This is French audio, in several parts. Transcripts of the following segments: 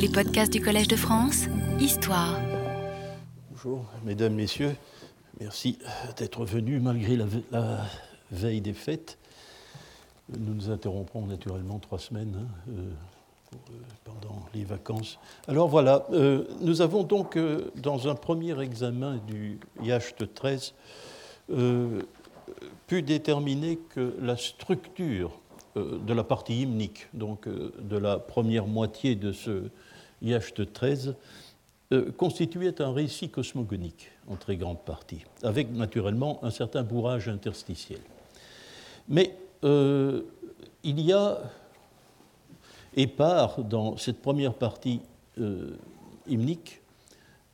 Les podcasts du Collège de France, Histoire. Bonjour, mesdames, messieurs. Merci d'être venus malgré la, veille des fêtes. Nous nous interromprons naturellement trois semaines hein, euh, euh, pendant les vacances. Alors voilà, euh, nous avons donc, dans un premier examen du IHT 13, pu déterminer que la structure de la partie hymnique, donc de la première moitié de ce IHT 13, euh, constituait un récit cosmogonique en très grande partie, avec naturellement un certain bourrage interstitiel. Mais il y a et part dans cette première partie hymnique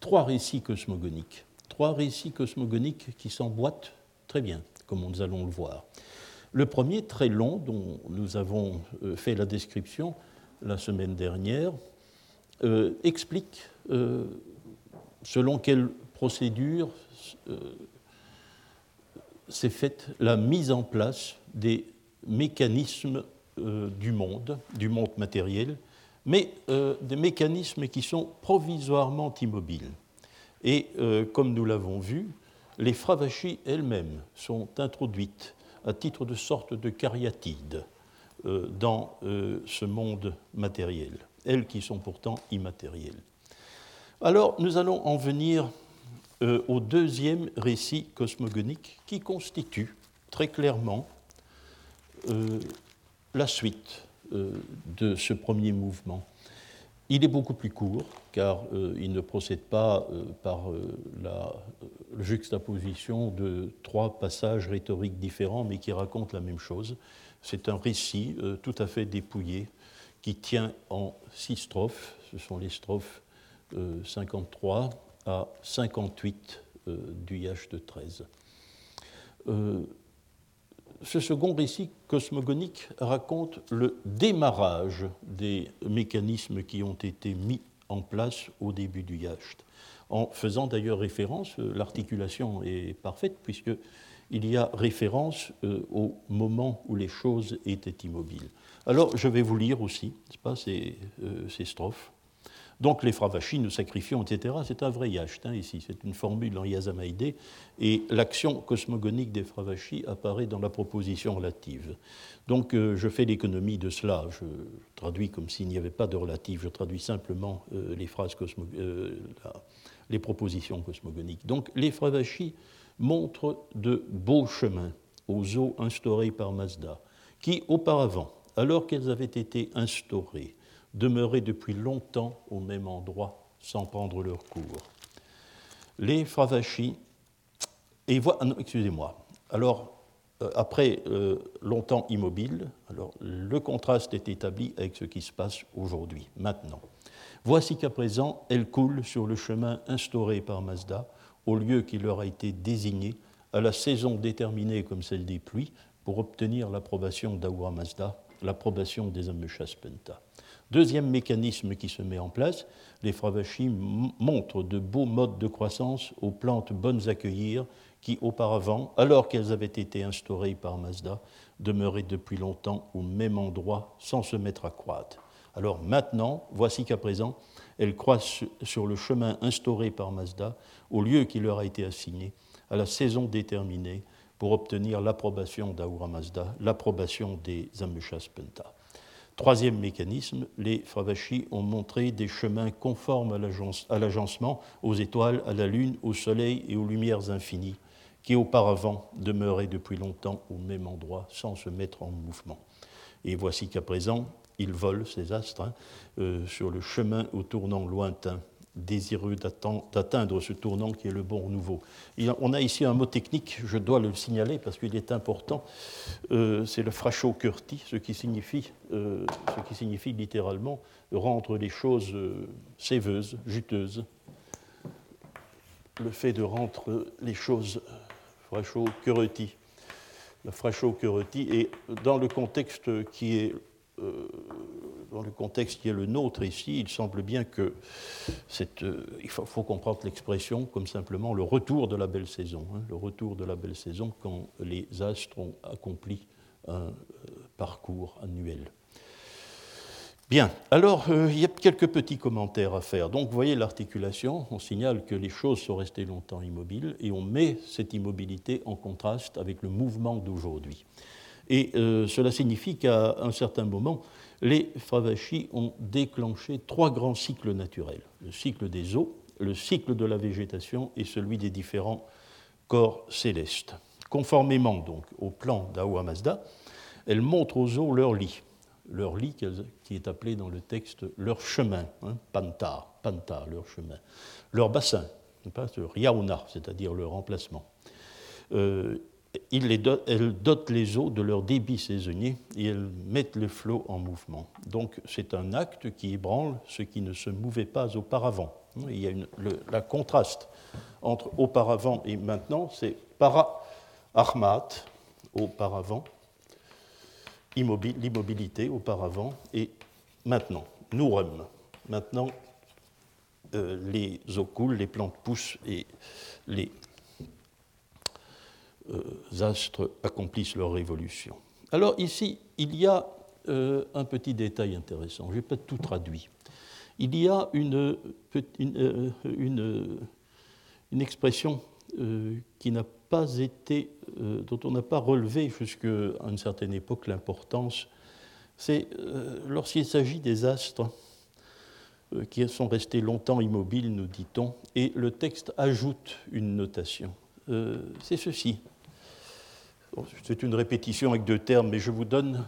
trois récits cosmogoniques, trois récits cosmogoniques qui s'emboîtent très bien, comme nous allons le voir. Le premier, très long, dont nous avons euh, fait la description la semaine dernière, euh, explique euh, selon quelle procédure s'est faite la mise en place des mécanismes du monde, du monde matériel, mais des mécanismes qui sont provisoirement immobiles. Et comme nous l'avons vu, les fravachis elles-mêmes sont introduites à titre de sorte de cariatide euh, dans euh, ce monde matériel, elles qui sont pourtant immatérielles. Alors nous allons en venir euh, au deuxième récit cosmogonique qui constitue très clairement la suite de ce premier mouvement. Il est beaucoup plus court, car euh, il ne procède pas euh, par euh, la juxtaposition de trois passages rhétoriques différents, mais qui racontent la même chose. C'est un récit tout à fait dépouillé, qui tient en six strophes. Ce sont les strophes 53 à 58 du IH de 13 ce second récit cosmogonique raconte le démarrage des mécanismes qui ont été mis en place au début du yacht, en faisant d'ailleurs référence, euh, l'articulation est parfaite puisqu'il y a référence euh, au moment où les choses étaient immobiles. Alors je vais vous lire aussi pas, ces, euh, ces strophes. Donc les fravachis, nous sacrifions, etc. C'est un vrai yacht hein, ici, c'est une formule en Yazamaïdé, et l'action cosmogonique des fravachis apparaît dans la proposition relative. Donc euh, je fais l'économie de cela, je traduis comme s'il n'y avait pas de relative, je traduis simplement les, phrases les propositions cosmogoniques. Donc les fravachis montrent de beaux chemins aux eaux instaurées par Mazda, qui auparavant, alors qu'elles avaient été instaurées, demeuraient depuis longtemps au même endroit sans prendre leur cours. Les Fravachis, et ah excusez-moi, alors euh, après euh, longtemps immobile, alors le contraste est établi avec ce qui se passe aujourd'hui, maintenant. Voici qu'à présent, elles coulent sur le chemin instauré par Mazda, au lieu qui leur a été désigné, à la saison déterminée comme celle des pluies, pour obtenir l'approbation d'Aura Mazda, l'approbation des Ameshaspenta. Deuxième mécanisme qui se met en place, les fravachis montrent de beaux modes de croissance aux plantes bonnes à cueillir qui auparavant, alors qu'elles avaient été instaurées par Mazda, demeuraient depuis longtemps au même endroit sans se mettre à croître. Alors maintenant, voici qu'à présent, elles croissent sur le chemin instauré par Mazda, au lieu qui leur a été assigné, à la saison déterminée, pour obtenir l'approbation d'Aura Mazda, l'approbation des Amushas Penta. Troisième mécanisme, les Fravachis ont montré des chemins conformes à l'agencement, aux étoiles, à la Lune, au Soleil et aux lumières infinies, qui auparavant demeuraient depuis longtemps au même endroit sans se mettre en mouvement. Et voici qu'à présent, ils volent, ces astres, hein, euh, sur le chemin au tournant lointain désireux d'atteindre ce tournant qui est le bon nouveau. on a ici un mot technique, je dois le signaler parce qu'il est important, euh, c'est le frachot-curti, ce, qui signifie, euh, ce qui signifie littéralement rendre les choses séveuses, juteuses. Le fait de rendre les choses frachot-curti. Le frachot-curti, et dans le contexte qui est euh, dans le contexte qui est le nôtre ici, il semble bien que euh, il faut, comprendre l'expression comme simplement le retour de la belle saison, hein, le retour de la belle saison quand les astres ont accompli un euh, parcours annuel. Bien, alors il y a quelques petits commentaires à faire. Donc vous voyez l'articulation, on signale que les choses sont restées longtemps immobiles et on met cette immobilité en contraste avec le mouvement d'aujourd'hui. Et euh, cela signifie qu'à un certain moment, les Fravachis ont déclenché trois grands cycles naturels. Le cycle des eaux, le cycle de la végétation et celui des différents corps célestes. Conformément donc au plan d'Aoua Mazda, elles montrent aux eaux leur lit leur lit qui est appelé dans le texte leur chemin, hein, panta, panta, leur chemin, leur bassin, pas, c'est-à-dire leur emplacement. Euh, elles dotent les eaux de leur débit saisonnier et elles mettent le flot en mouvement. Donc c'est un acte qui ébranle ce qui ne se mouvait pas auparavant. Il y a le la contraste entre auparavant et maintenant, c'est para armat, auparavant, l'immobilité auparavant et maintenant. Nourem. Maintenant, euh, les eaux coulent, les plantes poussent et les astres accomplissent leur révolution. Alors ici, il y a euh, un petit détail intéressant. Je n'ai pas tout traduit. Il y a une, une expression qui n'a pas été, euh, dont on n'a pas relevé jusqu'à une certaine époque l'importance, c'est euh, lorsqu'il s'agit des astres euh, qui sont restés longtemps immobiles, nous dit-on, et le texte ajoute une notation. c'est ceci. C'est une répétition avec deux termes, mais je vous donne,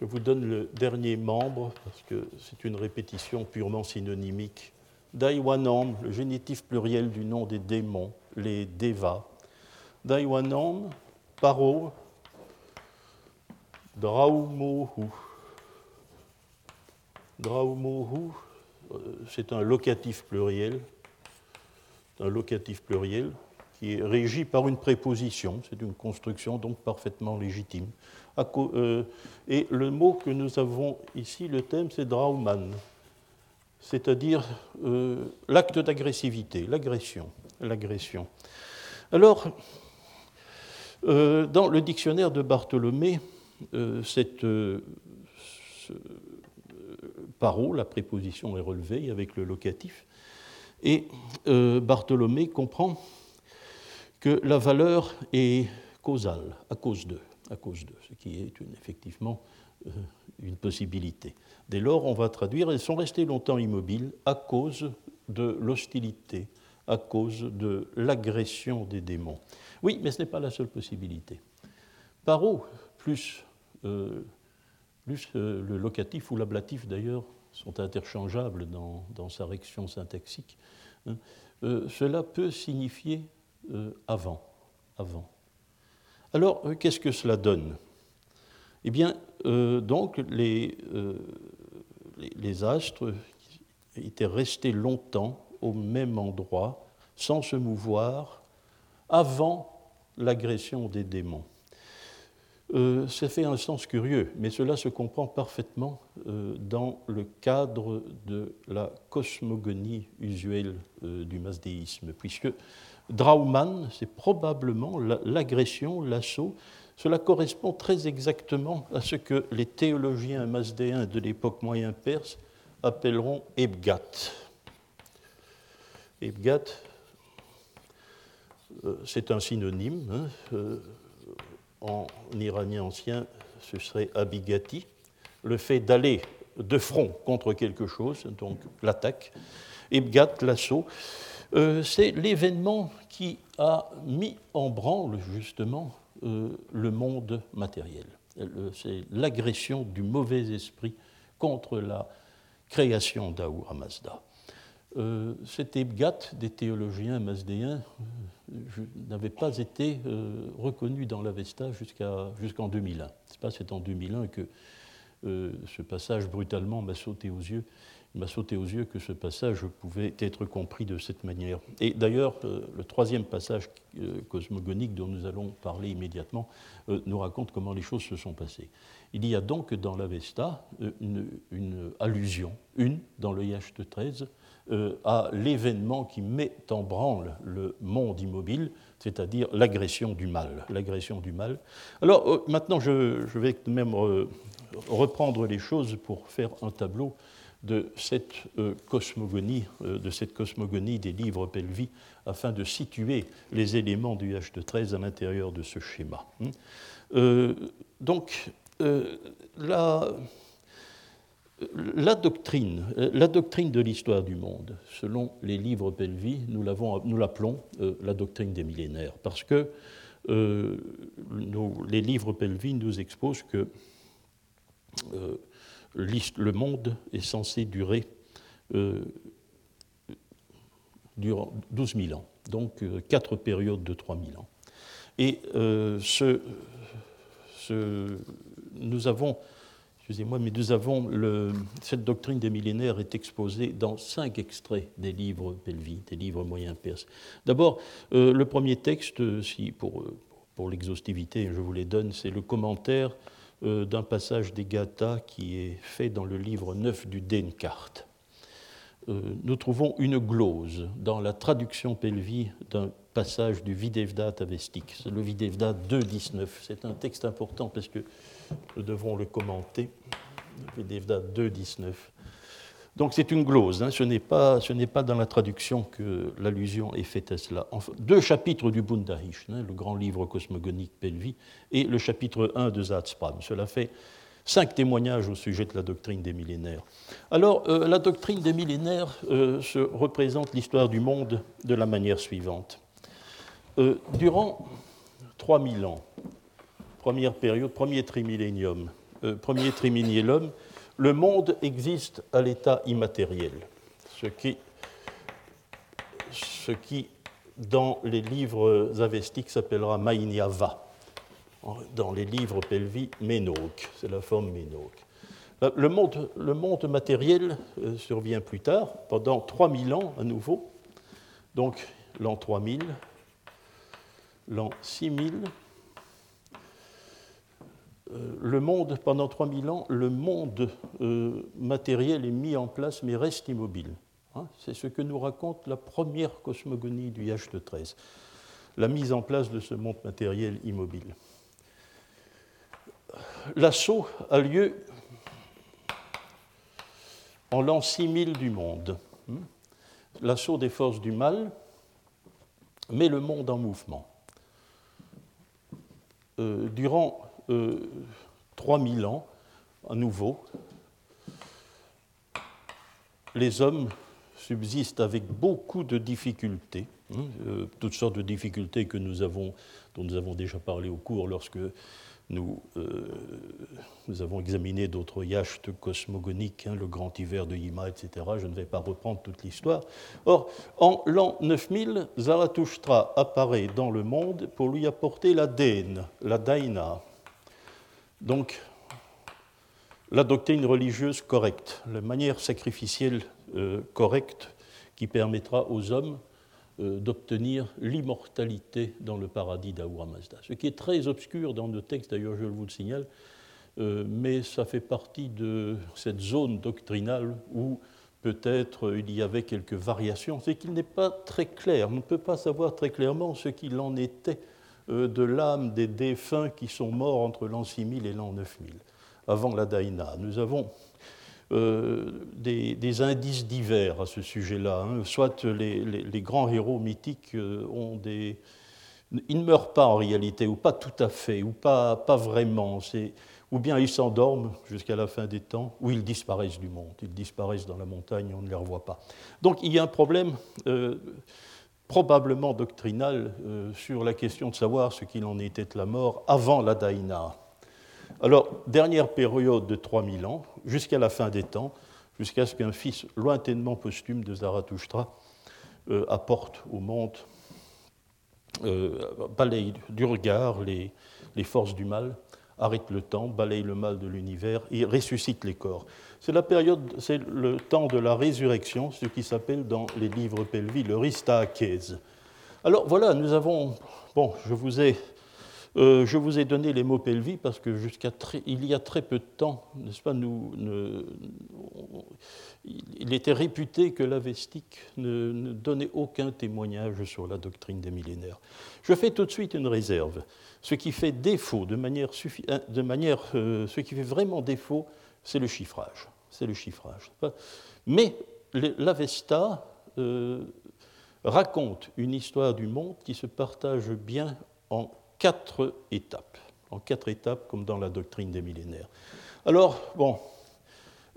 le dernier membre, parce que c'est une répétition purement synonymique. Daiwanam, le génitif pluriel du nom des démons, les Devas. Daiwanom, Paro, Draumohu. Draumohu, euh, c'est un locatif pluriel, un locatif pluriel qui est régi par une préposition. C'est une construction donc parfaitement légitime. Euh, et le mot que nous avons ici, le thème, c'est Drauman, c'est-à-dire euh, l'acte d'agressivité, l'agression. Alors, euh, dans le dictionnaire de Bartholomé, cette euh, paro, la préposition est relevée avec le locatif, et Bartholomé comprend que la valeur est causale, à cause de, à cause ce qui est effectivement une possibilité. Dès lors, on va traduire, elles sont restées longtemps immobiles à cause de l'hostilité, à cause de l'agression des démons. Oui, mais ce n'est pas la seule possibilité. Paro, plus, euh, plus euh, le locatif ou l'ablatif d'ailleurs, sont interchangeables dans, sa réaction syntaxique, hein, euh, cela peut signifier avant. avant. Alors, qu'est-ce que cela donne? Eh bien, donc, les, les, astres étaient restés longtemps au même endroit, sans se mouvoir, avant l'agression des démons. Euh, ça fait un sens curieux, mais cela se comprend parfaitement euh, dans le cadre de la cosmogonie usuelle euh, du masdéisme, puisque Drauman, c'est probablement l'agression, l'assaut. Cela correspond très exactement à ce que les théologiens masdéens de l'époque moyen-perse appelleront Ebgat. Ebgat, euh, c'est un synonyme. Hein, euh, en iranien ancien, ce serait abigati, le fait d'aller de front contre quelque chose, donc l'attaque. Ebgat, l'assaut, euh, c'est l'événement qui a mis en branle justement le monde matériel. C'est l'agression du mauvais esprit contre la création d'Ahura Mazda. Euh, cet Ebgat des théologiens masdéens euh, n'avait pas été euh, reconnu dans l'Avesta jusqu'en 2001. C'est en 2001 que ce passage brutalement m'a sauté aux yeux. M'a sauté aux yeux que ce passage pouvait être compris de cette manière. Et d'ailleurs, le troisième passage cosmogonique dont nous allons parler immédiatement nous raconte comment les choses se sont passées. Il y a donc dans l'Avesta une, une, allusion, une dans le Yacht 13, euh, à l'événement qui met en branle le monde immobile, c'est-à-dire l'agression du mal. L'agression du mal. Alors euh, maintenant, je, vais même reprendre les choses pour faire un tableau de cette cosmogonie, de cette cosmogonie des livres Pelvi, afin de situer les éléments du H de 13 à l'intérieur de ce schéma. Hein. donc, la, doctrine, la doctrine de l'histoire du monde, selon les livres Pelvi, nous l'appelons euh, la doctrine des millénaires, parce que euh, les livres Pelvi nous exposent que euh, le monde est censé durer durant 12 000 ans, donc quatre périodes de 3 000 ans. Et ce, nous avons excusez-moi, mais nous avons cette doctrine des millénaires est exposée dans cinq extraits des livres Pelvi, des livres moyens perses. D'abord, euh, le premier texte, si pour, pour l'exhaustivité, je vous les donne, c'est le commentaire euh, d'un passage des Gathas qui est fait dans le livre 9 du Denkart. Euh, nous trouvons une glose dans la traduction Pelvi d'un passage du Videvdat avestique, c'est le Videvdat 2.19. C'est un texte important parce que nous devrons le commenter. Videvda 2.19. Donc c'est une glose, hein. ce n'est pas, pas, dans la traduction que l'allusion est faite à cela. deux chapitres du Bundahish, hein, le grand livre cosmogonique Pelvi, et le chapitre 1 de Zatspram. Cela fait cinq témoignages au sujet de la doctrine des millénaires. Alors, euh, la doctrine des millénaires euh, se représente l'histoire du monde de la manière suivante. Euh, durant 3000 ans, première période, premier trimillénium, premier trimillénium, le monde existe à l'état immatériel, ce qui, ce qui, dans les livres avestiques, s'appellera Mainyava. Dans les livres Pelvi, Ménoc, c'est la forme Ménoc. Euh, le monde, le monde matériel euh, survient plus tard, pendant 3000 ans à nouveau, donc l'an 3000, l'an 6000, euh, le monde, pendant 3000 ans, le monde euh, matériel est mis en place mais reste immobile. Hein. C'est ce que nous raconte la première cosmogonie du H de 13, la mise en place de ce monde matériel immobile. L'assaut a lieu en l'an 6000 du monde. Hein. L'assaut des forces du mal met le monde en mouvement. Euh, durant 3000 ans, à nouveau, les hommes subsistent avec beaucoup de difficultés, hein, euh, toutes sortes de difficultés que nous avons, dont nous avons déjà parlé au cours lorsque nous, euh, avons examiné d'autres yachts cosmogoniques, hein, le grand hiver de Yima, etc. Je ne vais pas reprendre toute l'histoire. Or, en l'an 9000, Zarathustra apparaît dans le monde pour lui apporter la Daine, la Daina, donc, la doctrine religieuse correcte, la manière sacrificielle euh, correcte qui permettra aux hommes euh, d'obtenir l'immortalité dans le paradis d'Ahura Mazda. Ce qui est très obscur dans nos textes, d'ailleurs je vous le signale, euh, mais ça fait partie de cette zone doctrinale où peut-être il y avait quelques variations. C'est qu'il n'est pas très clair, on ne peut pas savoir très clairement ce qu'il en était de l'âme des défunts qui sont morts entre l'an 6000 et l'an 9000, avant la Daïna. Nous avons euh, des, indices divers à ce sujet-là. Hein. Soit les, grands héros mythiques euh, ont des... Ils ne meurent pas en réalité, ou pas tout à fait, ou pas vraiment. Ou bien ils s'endorment jusqu'à la fin des temps, ou ils disparaissent du monde. Ils disparaissent dans la montagne, on ne les revoit pas. Donc il y a un problème probablement doctrinal euh, sur la question de savoir ce qu'il en était de la mort avant la Daïna. Alors, dernière période de 3000 ans, jusqu'à la fin des temps, jusqu'à ce qu'un fils lointainement posthume de Zarathustra euh, apporte au monde, euh, balaye du regard les forces du mal, arrête le temps, balaye le mal de l'univers et ressuscite les corps. C'est la période, c'est le temps de la résurrection, ce qui s'appelle dans les livres Pelvi le Ristaakez. Alors voilà, nous avons, bon, je vous ai Euh, je vous ai donné les mots pelvis parce que jusqu'à il y a très peu de temps, n'est-ce pas, nous, il était réputé que l'Avestique ne, donnait aucun témoignage sur la doctrine des millénaires. Je fais tout de suite une réserve. Ce qui fait défaut, de manière, euh, de manière euh, ce qui fait vraiment défaut, c'est le chiffrage. C'est le chiffrage. Mais l'Avesta raconte une histoire du monde qui se partage bien en quatre étapes, en quatre étapes comme dans la doctrine des millénaires. Alors, bon,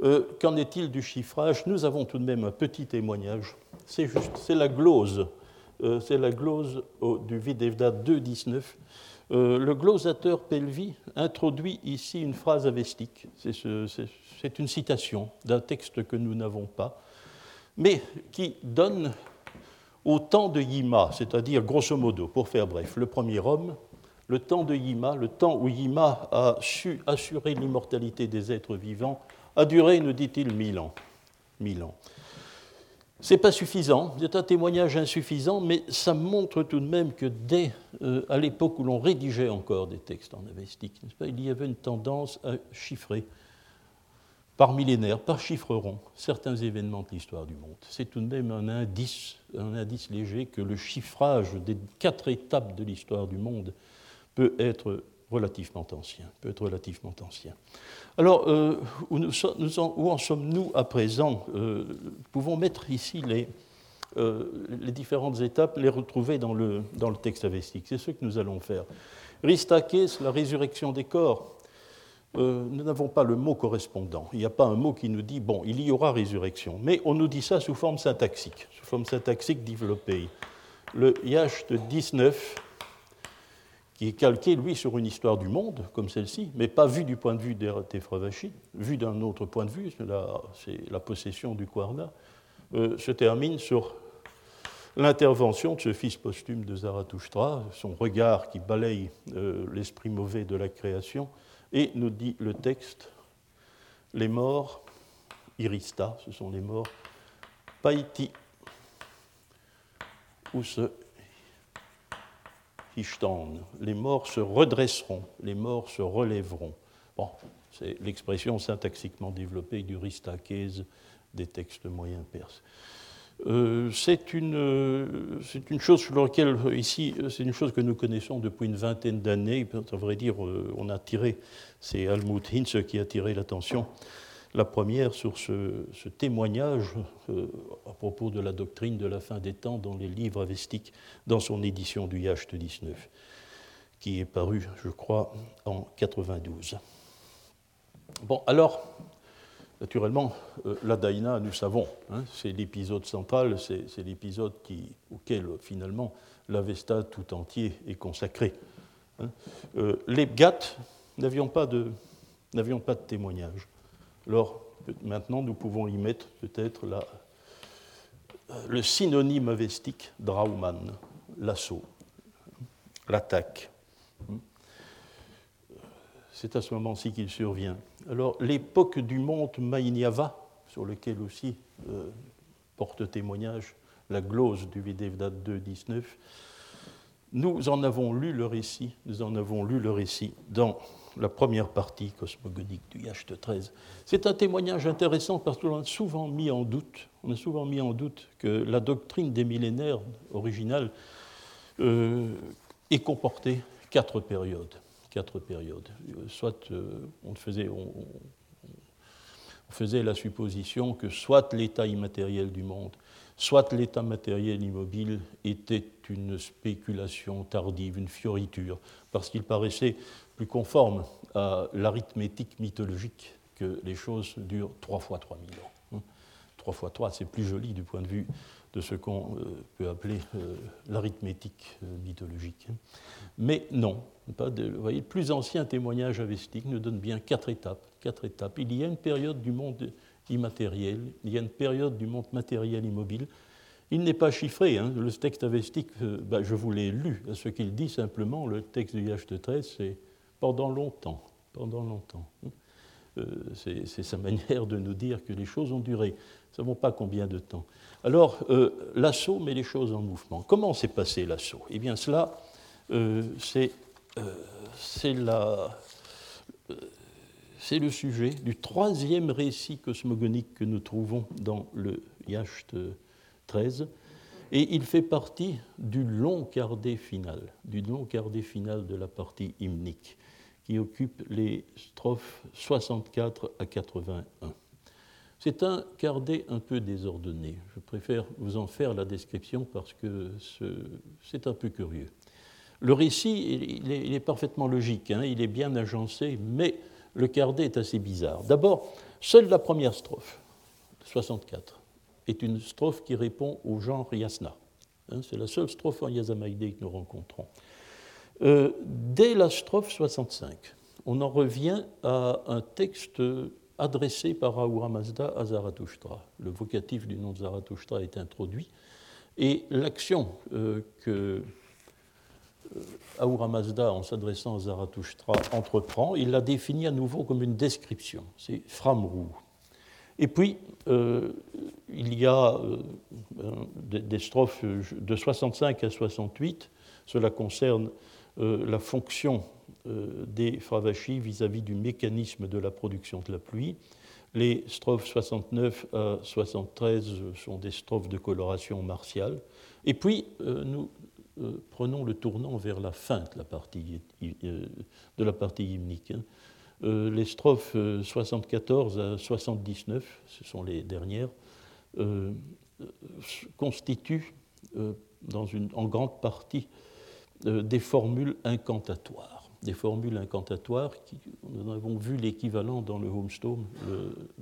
euh, qu'en est-il du chiffrage? Nous avons tout de même un petit témoignage. C'est la glose, euh, c'est la glose du Videvda 2.19. Euh, le glosateur Pelvi introduit ici une phrase avestique. C'est une citation d'un texte que nous n'avons pas, mais qui donne au temps de Yima, c'est-à-dire grosso modo, pour faire bref, le premier homme, le temps de Yima, le temps où Yima a su assurer l'immortalité des êtres vivants, a duré, nous dit-il, mille ans. Mille ans. Ce n'est pas suffisant, c'est un témoignage insuffisant, mais ça montre tout de même que dès euh, à l'époque où l'on rédigeait encore des textes en avestique, il y avait une tendance à chiffrer par millénaire, par chiffre rond, certains événements de l'histoire du monde. C'est tout de même un indice, un indice léger que le chiffrage des quatre étapes de l'histoire du monde peut être relativement ancien. Peut être relativement ancien. Alors, euh, où, en, sommes-nous à présent euh, pouvons mettre ici les, euh, différentes étapes, les retrouver dans le, dans le texte avestique. C'est ce que nous allons faire. Ristakes, la résurrection des corps. Euh, nous n'avons pas le mot correspondant. Il n'y a pas un mot qui nous dit, bon, il y aura résurrection. Mais on nous dit ça sous forme syntaxique, sous forme syntaxique développée. Le Yacht 19, qui est calqué, lui, sur une histoire du monde, comme celle-ci, mais pas vu du point de vue d'Efravashi, vu d'un autre point de vue, c'est la, possession du Kwarna, euh, se termine sur l'intervention de ce fils posthume de Zarathustra, son regard qui balaye euh, l'esprit mauvais de la création, et nous dit le texte, les morts, irista, ce sont les morts, paiti, ou se les morts se redresseront, les morts se relèveront. Bon, c'est l'expression syntaxiquement développée du ristakèse des textes moyens perses. Euh, c'est une, euh, une, chose sur laquelle, ici, c'est une chose que nous connaissons depuis une vingtaine d'années. À vrai dire, euh, on a tiré, c'est Almut Hinz qui a tiré l'attention, la première sur ce, témoignage à propos de la doctrine de la fin des temps dans les livres avestiques, dans son édition du Yacht 19, qui est paru, je crois, en 92. Bon, alors, Naturellement, euh, la Daïna, nous savons, hein, c'est l'épisode central, c'est l'épisode auquel finalement l'Avesta tout entier est consacré. Hein. Euh, les Gath n'avions pas de témoignage. Alors maintenant, nous pouvons y mettre peut-être le synonyme avestique Drauman, l'assaut, l'attaque c'est à ce moment-ci qu'il survient. Alors, l'époque du monte Mainyava, sur lequel aussi euh, porte témoignage la glose du Videvdat 2.19, nous en avons lu le récit, nous en avons lu le récit dans la première partie cosmogonique du Yacht 13. C'est un témoignage intéressant parce qu'on a souvent mis en doute, on a souvent mis en doute que la doctrine des millénaires originale euh, ait comporté quatre périodes quatre périodes. Soit euh, on faisait, on, faisait la supposition que soit l'état immatériel du monde, soit l'état matériel immobile était une spéculation tardive, une fioriture, parce qu'il paraissait plus conforme à l'arithmétique mythologique que les choses durent trois fois 3000 ans. Trois fois trois, c'est plus joli du point de vue de ce qu'on euh, peut appeler euh, l'arithmétique mythologique. Mais non, pas de, vous voyez, le plus ancien témoignage avestique nous donne bien quatre étapes, quatre étapes. Il y a une période du monde immatériel, il y a une période du monde matériel immobile. Il n'est pas chiffré, hein. le texte avestique, euh, ben, je vous l'ai lu, ce qu'il dit simplement, le texte du Yacht 13, c'est pendant longtemps, pendant longtemps. Euh, c'est sa manière de nous dire que les choses ont duré. Nous ne savons pas combien de temps. Alors, euh, l'assaut met les choses en mouvement. Comment s'est passé l'assaut? Eh bien, cela, c'est c'est le sujet du troisième récit cosmogonique que nous trouvons dans le Yacht 13, et il fait partie du long quart final, du long quart final de la partie hymnique, qui occupe les strophes 64 à 81. C'est un cardet un peu désordonné. Je préfère vous en faire la description parce que c'est un peu curieux. Le récit, il est, parfaitement logique, hein, il est bien agencé, mais le cardet est assez bizarre. D'abord, seule la première strophe, 64, est une strophe qui répond au genre yasna. Hein, c'est la seule strophe en Yazamaïdé que nous rencontrons. Euh, dès la strophe 65, on en revient à un texte adressé par Ahura Mazda à Zarathustra. Le vocatif du nom de Zarathustra est introduit et l'action euh, que euh, Ahura Mazda, en s'adressant à Zarathustra, entreprend, il la définit à nouveau comme une description. C'est Framrou. Et puis, il y a des, strophes de 65 à 68. Cela concerne la fonction des Fravachis vis-à-vis du mécanisme de la production de la pluie. Les strophes 69 à 73 sont des strophes de coloration martiale. Et puis, nous prenons le tournant vers la fin de la partie, hymnique. Hein. Euh, les strophes 74 euh, à 79, ce sont les dernières, euh, constituent en grande partie des formules incantatoires. Des formules incantatoires, qui, nous avons vu l'équivalent dans le Homestone,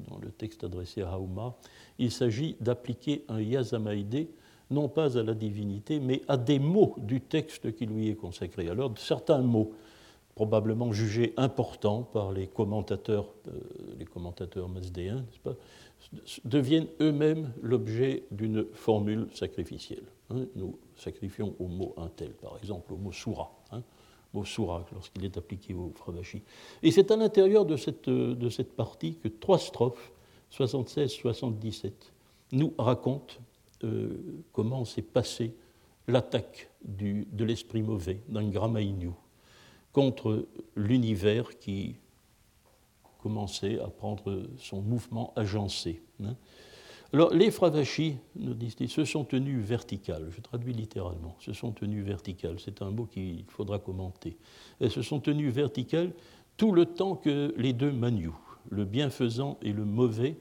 dans le texte adressé à Hauma. Il s'agit d'appliquer un yazamaïdé non pas à la divinité, mais à des mots du texte qui lui est consacré. Alors, certains mots probablement jugés importants par les commentateurs, euh, les commentateurs masdéens, deviennent eux-mêmes l'objet d'une formule sacrificielle. Hein. Nous sacrifions au mot un tel, par exemple au mot soura, hein, mot lorsqu'il est appliqué au fravashi. Et c'est à l'intérieur de cette, partie que trois strophes, 76-77, nous racontent euh, comment s'est passée l'attaque de l'esprit mauvais d'un contre l'univers qui commençait à prendre son mouvement agencé. Hein. Alors, les Fravachis, nous disent se sont tenus verticales. Je traduis littéralement. Se sont tenus verticales. C'est un mot qu'il faudra commenter. Elles se sont tenues verticales tout le temps que les deux Maniou, le bienfaisant et le mauvais,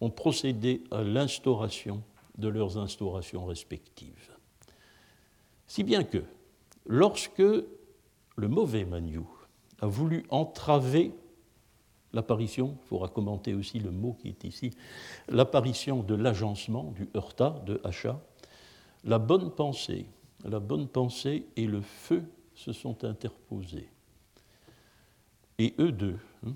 ont procédé à l'instauration de leurs instaurations respectives. Si bien que, lorsque le mauvais Maniou a voulu entraver l'apparition, il faudra commenter aussi le mot qui est ici, l'apparition de l'agencement, du heurta, de achat, la bonne pensée, la bonne pensée et le feu se sont interposés. Et eux deux hein,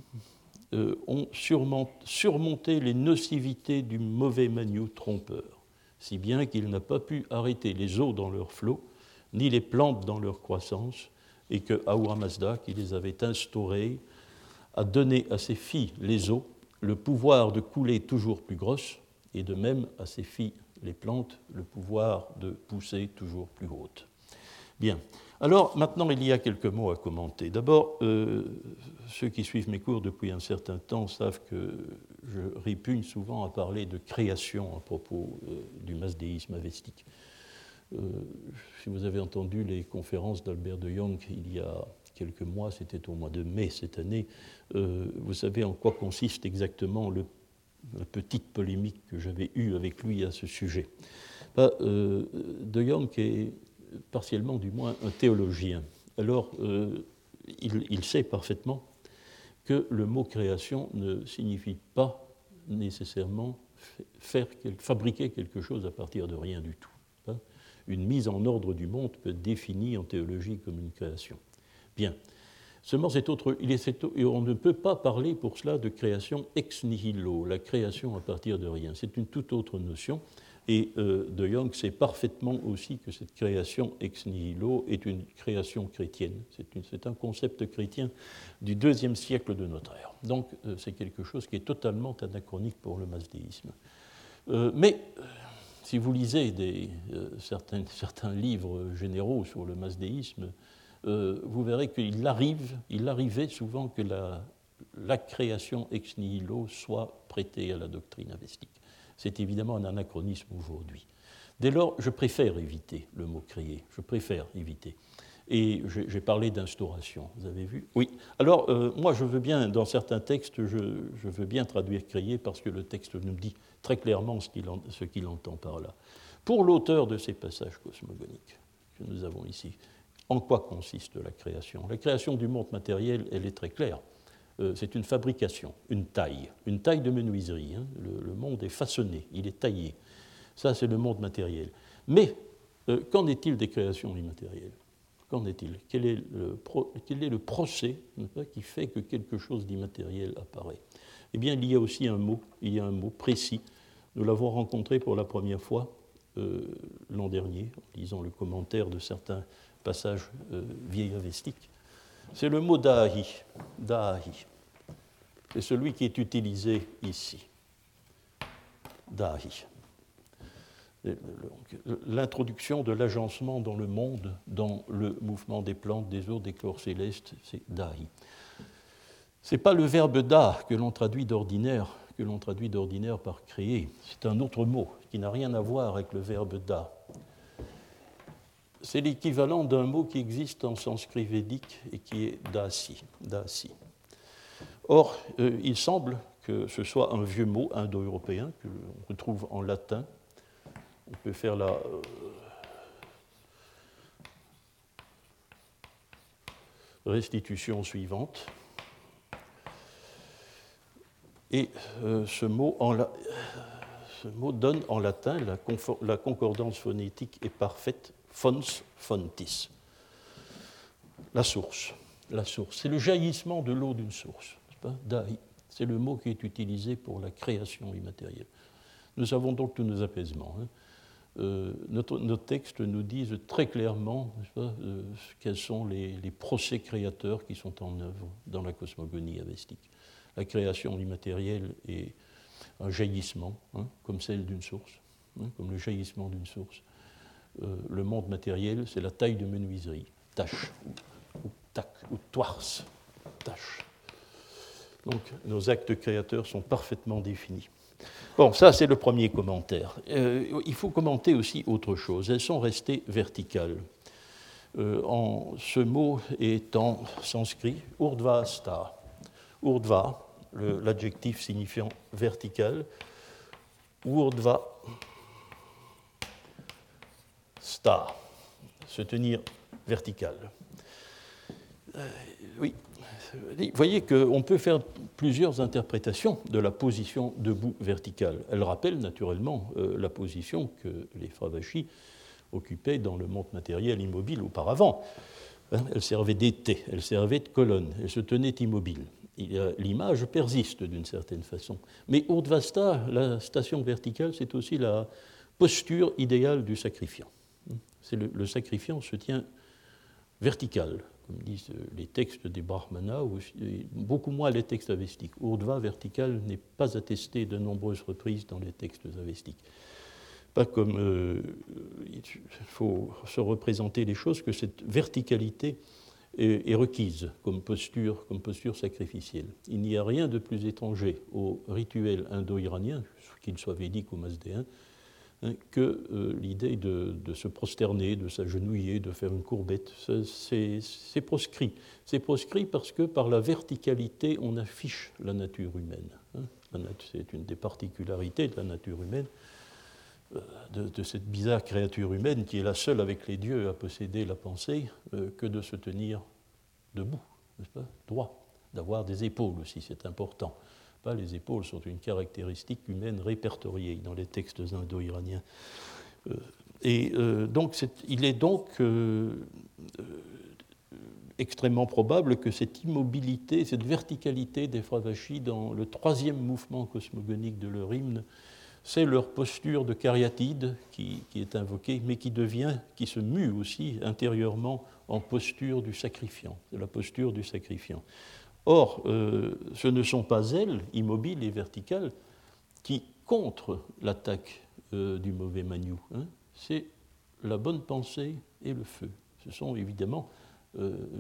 euh, ont surmonté les nocivités du mauvais Maniou trompeur, si bien qu'il n'a pas pu arrêter les eaux dans leur flot, ni les plantes dans leur croissance, et que Mazda, qui les avait instaurés, a donné à ses filles, les eaux, le pouvoir de couler toujours plus grosses, et de même à ses filles, les plantes, le pouvoir de pousser toujours plus hautes. Bien. Alors maintenant, il y a quelques mots à commenter. D'abord, euh, ceux qui suivent mes cours depuis un certain temps savent que je répugne souvent à parler de création à propos euh, du masdéisme avestique. Euh, si vous avez entendu les conférences d'Albert de Jong il y a quelques mois, c'était au mois de mai cette année, euh, vous savez en quoi consiste exactement la petite polémique que j'avais eue avec lui à ce sujet. Bah, euh, de Jong est partiellement du moins un théologien. Alors, il, il, sait parfaitement que le mot création ne signifie pas nécessairement fabriquer quelque chose à partir de rien du tout une mise en ordre du monde peut être définie en théologie comme une création. Bien. Seulement, autre, on ne peut pas parler pour cela de création ex nihilo, la création à partir de rien. C'est une toute autre notion. Et euh, De Jong sait parfaitement aussi que cette création ex nihilo est une création chrétienne. C'est un concept chrétien du deuxième siècle de notre ère. Donc, euh, c'est quelque chose qui est totalement anachronique pour le masdéisme. Euh, mais si vous lisez certains, certains, livres généraux sur le masdéisme, vous verrez qu'il arrive, il arrivait souvent que la, la création ex nihilo soit prêtée à la doctrine avestique. C'est évidemment un anachronisme aujourd'hui. Dès lors, je préfère éviter le mot créer, je préfère éviter. Et j'ai parlé d'instauration, vous avez vu? Oui. Alors, euh, moi, je veux bien, dans certains textes, je, veux bien traduire créer parce que le texte nous dit très clairement ce qu'il entend par là. Pour l'auteur de ces passages cosmogoniques que nous avons ici, en quoi consiste la création? La création du monde matériel, elle est très claire. Euh, c'est une fabrication, une taille, une taille de menuiserie. Hein. Le, monde est façonné, il est taillé. Ça, c'est le monde matériel. Mais euh, qu'en est-il des créations immatérielles Qu'en est-il? Quel, est le procès qui fait que quelque chose d'immatériel apparaît? Eh bien, il y a aussi un mot, il y a un mot précis. Nous l'avons rencontré pour la première fois euh, l'an dernier, en lisant le commentaire de certains passages euh. C'est le mot dahi. Dahi. C'est celui qui est utilisé ici. Dahi l'introduction de l'agencement dans le monde, dans le mouvement des plantes, des eaux, des corps célestes, c'est dahi. Ce n'est pas le verbe da que l'on traduit d'ordinaire, que l'on traduit d'ordinaire par créer. C'est un autre mot qui n'a rien à voir avec le verbe da. C'est l'équivalent d'un mot qui existe en sanskrit védique et qui est dasi. Or, euh, il semble que ce soit un vieux mot indo-européen que l'on retrouve en latin on peut faire la euh, restitution suivante. Et euh, ce, mot donne en latin la, la, concordance phonétique est parfaite, fons, fontis. La source. La source. C'est le jaillissement de l'eau d'une source. C'est le mot qui est utilisé pour la création immatérielle. Nous avons donc tous nos apaisements. Hein. Euh, nos textes nous disent très clairement euh, quels sont les, procès créateurs qui sont en œuvre dans la cosmogonie avestique. La création immatérielle est un jaillissement, hein, comme celle d'une source, hein, comme le jaillissement d'une source. Euh, le monde matériel, c'est la taille de menuiserie, tâche, ou, tac, ou toirce, tâche. Donc nos actes créateurs sont parfaitement définis. Bon, ça c'est le premier commentaire. Euh, il faut commenter aussi autre chose. Elles sont restées verticales. Euh, ce mot est en sanskrit urdva sta. Urdva, l'adjectif signifiant vertical. Urdva sta, se tenir vertical. Euh, oui, vous voyez qu'on peut faire plusieurs interprétations de la position debout verticale. Elle rappelle naturellement euh, la position que les Fravachis occupaient dans le monde matériel immobile auparavant. Hein, elle servait d'été, elle servait de colonne, elle se tenait immobile. L'image persiste d'une certaine façon. Mais Urdvasta, la station verticale, c'est aussi la posture idéale du sacrifiant. Le, le sacrifiant se tient vertical, comme disent les textes des Brahmanas, ou beaucoup moins les textes avestiques. Urdhva vertical n'est pas attesté de nombreuses reprises dans les textes avestiques. Pas comme euh, il faut se représenter les choses que cette verticalité est, requise comme posture, comme posture sacrificielle. Il n'y a rien de plus étranger au rituel indo-iranien, qu'il soit védique ou masdéen, Hein, que euh, l'idée de, se prosterner, de s'agenouiller, de faire une courbette. C'est proscrit. C'est proscrit parce que par la verticalité, on affiche la nature humaine. Hein. C'est une des particularités de la nature humaine, euh, de, cette bizarre créature humaine qui est la seule avec les dieux à posséder la pensée, euh, que de se tenir debout, pas, droit, d'avoir des épaules aussi, c'est important les épaules sont une caractéristique humaine répertoriée dans les textes indo-iraniens. Euh, et euh, donc, il est donc euh, extrêmement probable que cette immobilité, cette verticalité des Fravachis dans le troisième mouvement cosmogonique de leur hymne, c'est leur posture de cariatide qui, est invoquée, mais qui se mue aussi intérieurement en posture du sacrifiant, la posture du sacrifiant. Or, euh, ce ne sont pas elles, immobiles et verticales, qui contre l'attaque euh, du mauvais Magnou. Hein. C'est la bonne pensée et le feu. Ce sont évidemment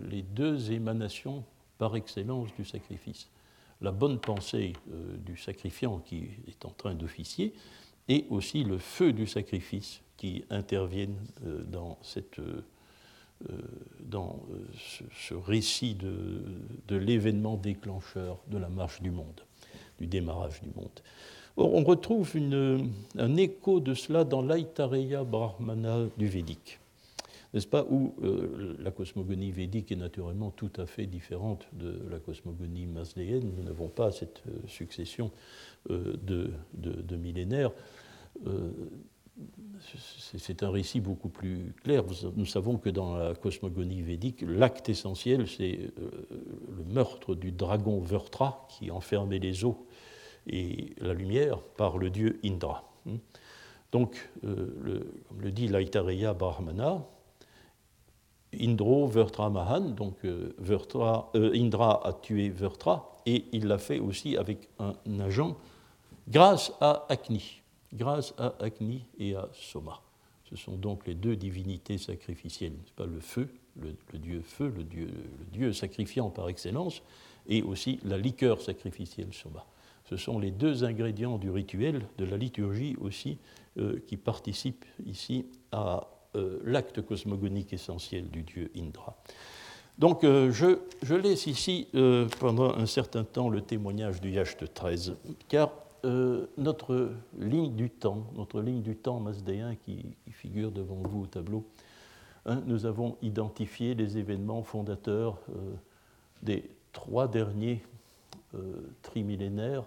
les deux émanations par excellence du sacrifice. La bonne pensée du sacrifiant qui est en train d'officier et aussi le feu du sacrifice qui interviennent dans cette euh, dans euh, ce, récit de, l'événement déclencheur de la marche du monde, du démarrage du monde. on retrouve un écho de cela dans l'Aitareya Brahmana du Védique, n'est-ce pas, où euh, la cosmogonie védique est naturellement tout à fait différente de la cosmogonie masdéenne. Nous n'avons pas cette succession de, millénaires c'est un récit beaucoup plus clair. Nous savons que dans la cosmogonie védique, l'acte essentiel, c'est euh, le meurtre du dragon Vertra qui enfermait les eaux et la lumière par le dieu Indra. Hmm. Donc, euh, comme le dit l'Aitareya Brahmana, Indro Vertra Mahan, donc euh, Indra a tué Vertra, et il l'a fait aussi avec un agent grâce à Agni grâce à Agni et à Soma. Ce sont donc les deux divinités sacrificielles, pas le feu, le, dieu feu, le dieu, le dieu, sacrifiant par excellence, et aussi la liqueur sacrificielle Soma. Ce sont les deux ingrédients du rituel, de la liturgie aussi, euh, qui participent ici à euh, l'acte cosmogonique essentiel du dieu Indra. Donc euh, je, je, laisse ici pendant un certain temps le témoignage du Yacht 13, car euh, notre ligne du temps, notre ligne du temps masdéen qui, figure devant vous au tableau, hein, nous avons identifié les événements fondateurs euh, des trois derniers euh, trimillénaires,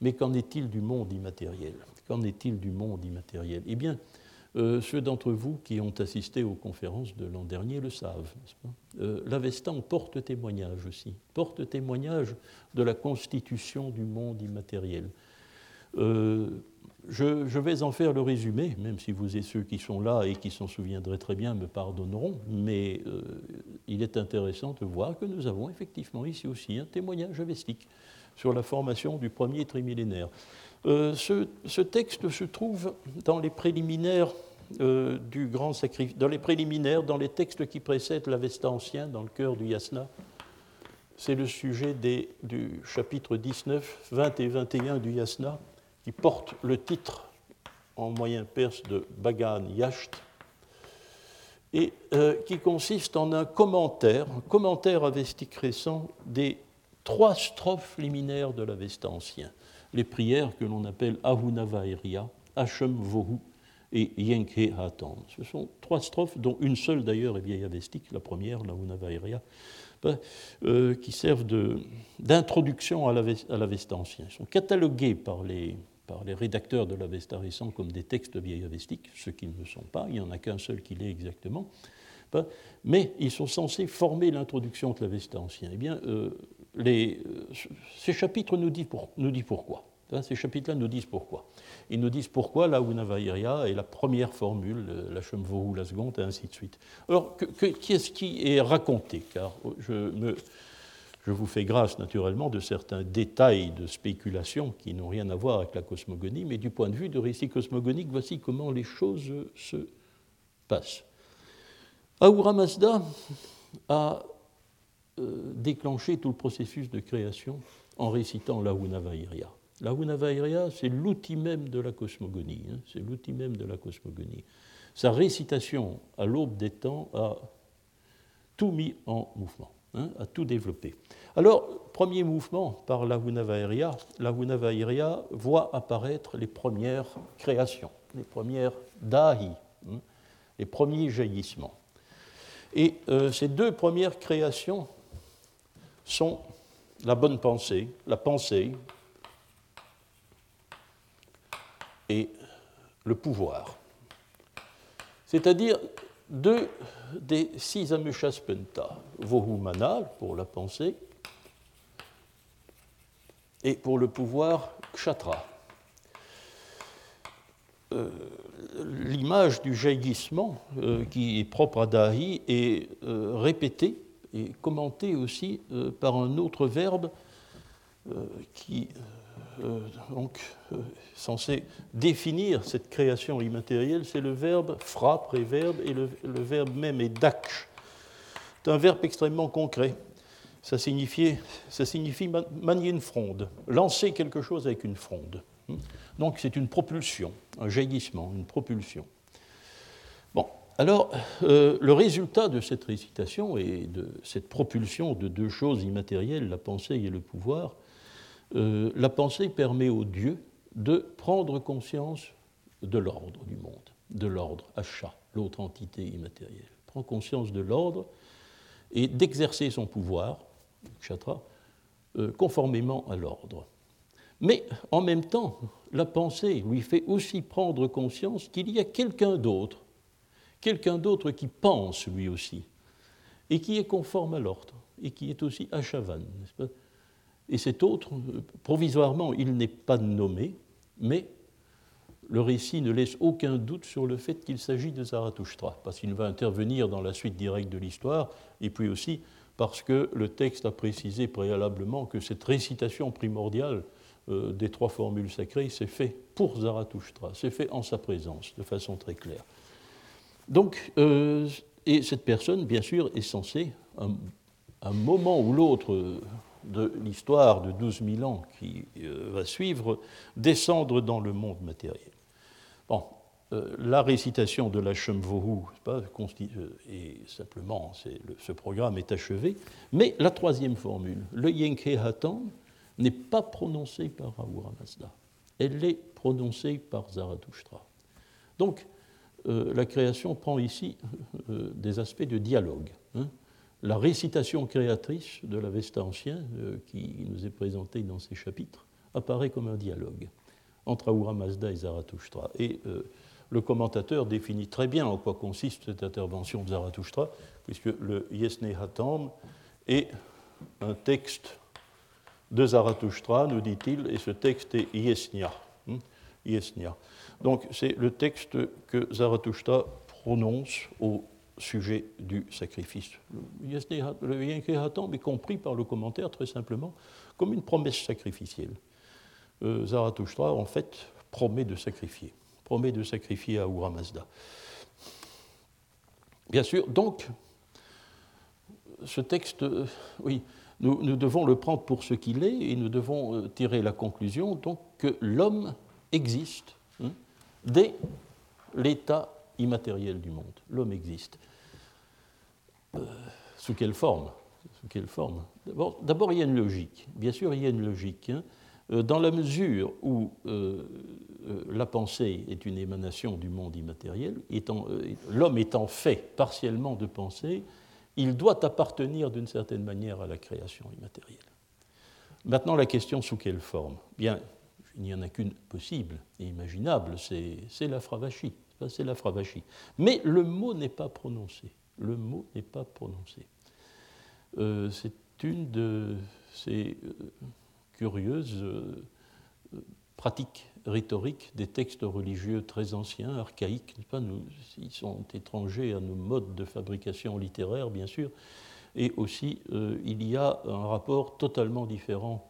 mais qu'en est-il du monde immatériel? Qu'en est-il du monde immatériel? Eh bien, ceux d'entre vous qui ont assisté aux conférences de l'an dernier le savent. L'Avestan porte témoignage aussi, porte témoignage de la constitution du monde immatériel. Euh, je, vais en faire le résumé, même si vous et ceux qui sont là et qui s'en souviendraient très bien me pardonneront, mais euh, il est intéressant de voir que nous avons effectivement ici aussi un témoignage avestique sur la formation du premier trimillénaire. Euh, ce, texte se trouve dans les préliminaires du grand sacrifice, dans les préliminaires, dans les textes qui précèdent l'Avesta ancien, dans le cœur du Yasna. C'est le sujet des, du chapitre 19, 20 et 21 du Yasna qui porte le titre en moyen perse de Bagan Yasht, et euh, qui consiste en un commentaire, un commentaire avestique récent des trois strophes liminaires de l'Avesta ancien, les prières que l'on appelle Ahunavairya, Hashem Vohu et Yenke Hatan. Ce sont trois strophes, dont une seule d'ailleurs est vieille avestique, la première, l'Ahunavairya, ben, euh, qui servent d'introduction à l'Avesta ancien. Ils sont catalogués par les par les rédacteurs de l'Avesta récent comme des textes vieilles avestiques, ce qui ne sont pas, il n'y en a qu'un seul qui l'est exactement, mais ils sont censés former l'introduction de l'Avesta ancien. Eh bien, euh, euh, ces chapitres nous disent, pourquoi. Hein, ces chapitres-là nous disent pourquoi. Ils nous disent pourquoi la Unavairia est la première formule, la Shemvohu la seconde, et ainsi de suite. Alors, qu'est-ce qui est raconté? Car je me je vous fais grâce naturellement de certains détails de spéculation qui n'ont rien à voir avec la cosmogonie, mais du point de vue de récit cosmogonique, voici comment les choses se passent. Ahura Mazda a euh, déclenché tout le processus de création en récitant la Hunavairia. La Hunavairia, c'est l'outil même de la cosmogonie. Hein, c'est l'outil même de la cosmogonie. Sa récitation à l'aube des temps a tout mis en mouvement. Hein, à tout développer. Alors, premier mouvement par la Hunavaeria, la Hunavaeria voit apparaître les premières créations, les premières dahi, hein, les premiers jaillissements. Et euh, ces deux premières créations sont la bonne pensée, la pensée et le pouvoir. C'est-à-dire deux des six Amushaspenta, Vohumana pour la pensée et pour le pouvoir Kshatra. Euh, l'image du jaillissement euh, qui est propre à Dahi est euh, répétée et commentée aussi par un autre verbe qui donc, euh, censé définir cette création immatérielle, c'est le verbe fra, préverbe, et le, verbe même est daksh. C'est un verbe extrêmement concret. Ça, ça signifie manier une fronde, lancer quelque chose avec une fronde. Donc c'est une propulsion, un jaillissement, une propulsion. Bon, alors euh, le résultat de cette récitation et de cette propulsion de deux choses immatérielles, la pensée et le pouvoir, euh, la pensée permet au Dieu de prendre conscience de l'ordre du monde, de l'ordre, Achat, l'autre entité immatérielle. Prend conscience de l'ordre et d'exercer son pouvoir, Kshatra, euh, conformément à l'ordre. Mais en même temps, la pensée lui fait aussi prendre conscience qu'il y a quelqu'un d'autre, quelqu'un d'autre qui pense lui aussi, et qui est conforme à l'ordre, et qui est aussi Achavan, Et cet autre, provisoirement, il n'est pas nommé, mais le récit ne laisse aucun doute sur le fait qu'il s'agit de Zarathustra, parce qu'il va intervenir dans la suite directe de l'histoire, et puis aussi parce que le texte a précisé préalablement que cette récitation primordiale euh, des trois formules sacrées, c'est fait pour Zarathustra, c'est fait en sa présence, de façon très claire. Donc, euh, et cette personne, bien sûr, est censée, un, un moment ou l'autre de l'histoire de 12 000 ans qui euh, va suivre, descendre dans le monde matériel. Bon, la récitation de la Shemvohu, et simplement, ce programme est achevé, mais la troisième formule, le Yenke Hatam, n'est pas prononcée par Ahura Mazda. Elle est prononcée par Zarathustra. Donc, euh, la création prend ici euh, des aspects de dialogue. Hein. La récitation créatrice de l'Avesta ancien, euh, qui nous est présentée dans ces chapitres, apparaît comme un dialogue entre Ahura Mazda et Zarathustra. Et le commentateur définit très bien en quoi consiste cette intervention de Zarathustra, puisque le Yesne Hatam est un texte de Zarathustra, nous dit-il, et ce texte est Yesnia. Hmm, Yesnia. Donc c'est le texte que Zarathustra prononce au sujet du sacrifice. Le Yenkehatam est compris par le commentaire très simplement comme une promesse sacrificielle. Euh, Zarathustra, en fait, promet de sacrifier, promet de sacrifier à Ura Mazda. Bien sûr, donc, ce texte, euh, oui, nous, devons le prendre pour ce qu'il est et nous devons euh, tirer la conclusion donc que l'homme existe hein, dès l'état immatériel du monde. L'homme existe. Sous quelle forme? Sous quelle forme? D'abord, il y a une logique. Bien sûr, il y a une logique. Hein. Euh, dans la mesure où la pensée est une émanation du monde immatériel, l'homme étant fait partiellement de pensée, il doit appartenir d'une certaine manière à la création immatérielle. Maintenant, la question sous quelle forme? Bien, il n'y en a qu'une possible et imaginable, c'est la fravachie. C'est. Mais le mot n'est pas prononcé. Le mot n'est pas prononcé. Euh, c'est une de ces euh, curieuses euh, pratiques rhétoriques des textes religieux très anciens, archaïques, pas Nous, ils sont étrangers à nos modes de fabrication littéraire, bien sûr, et aussi euh, il y a un rapport totalement différent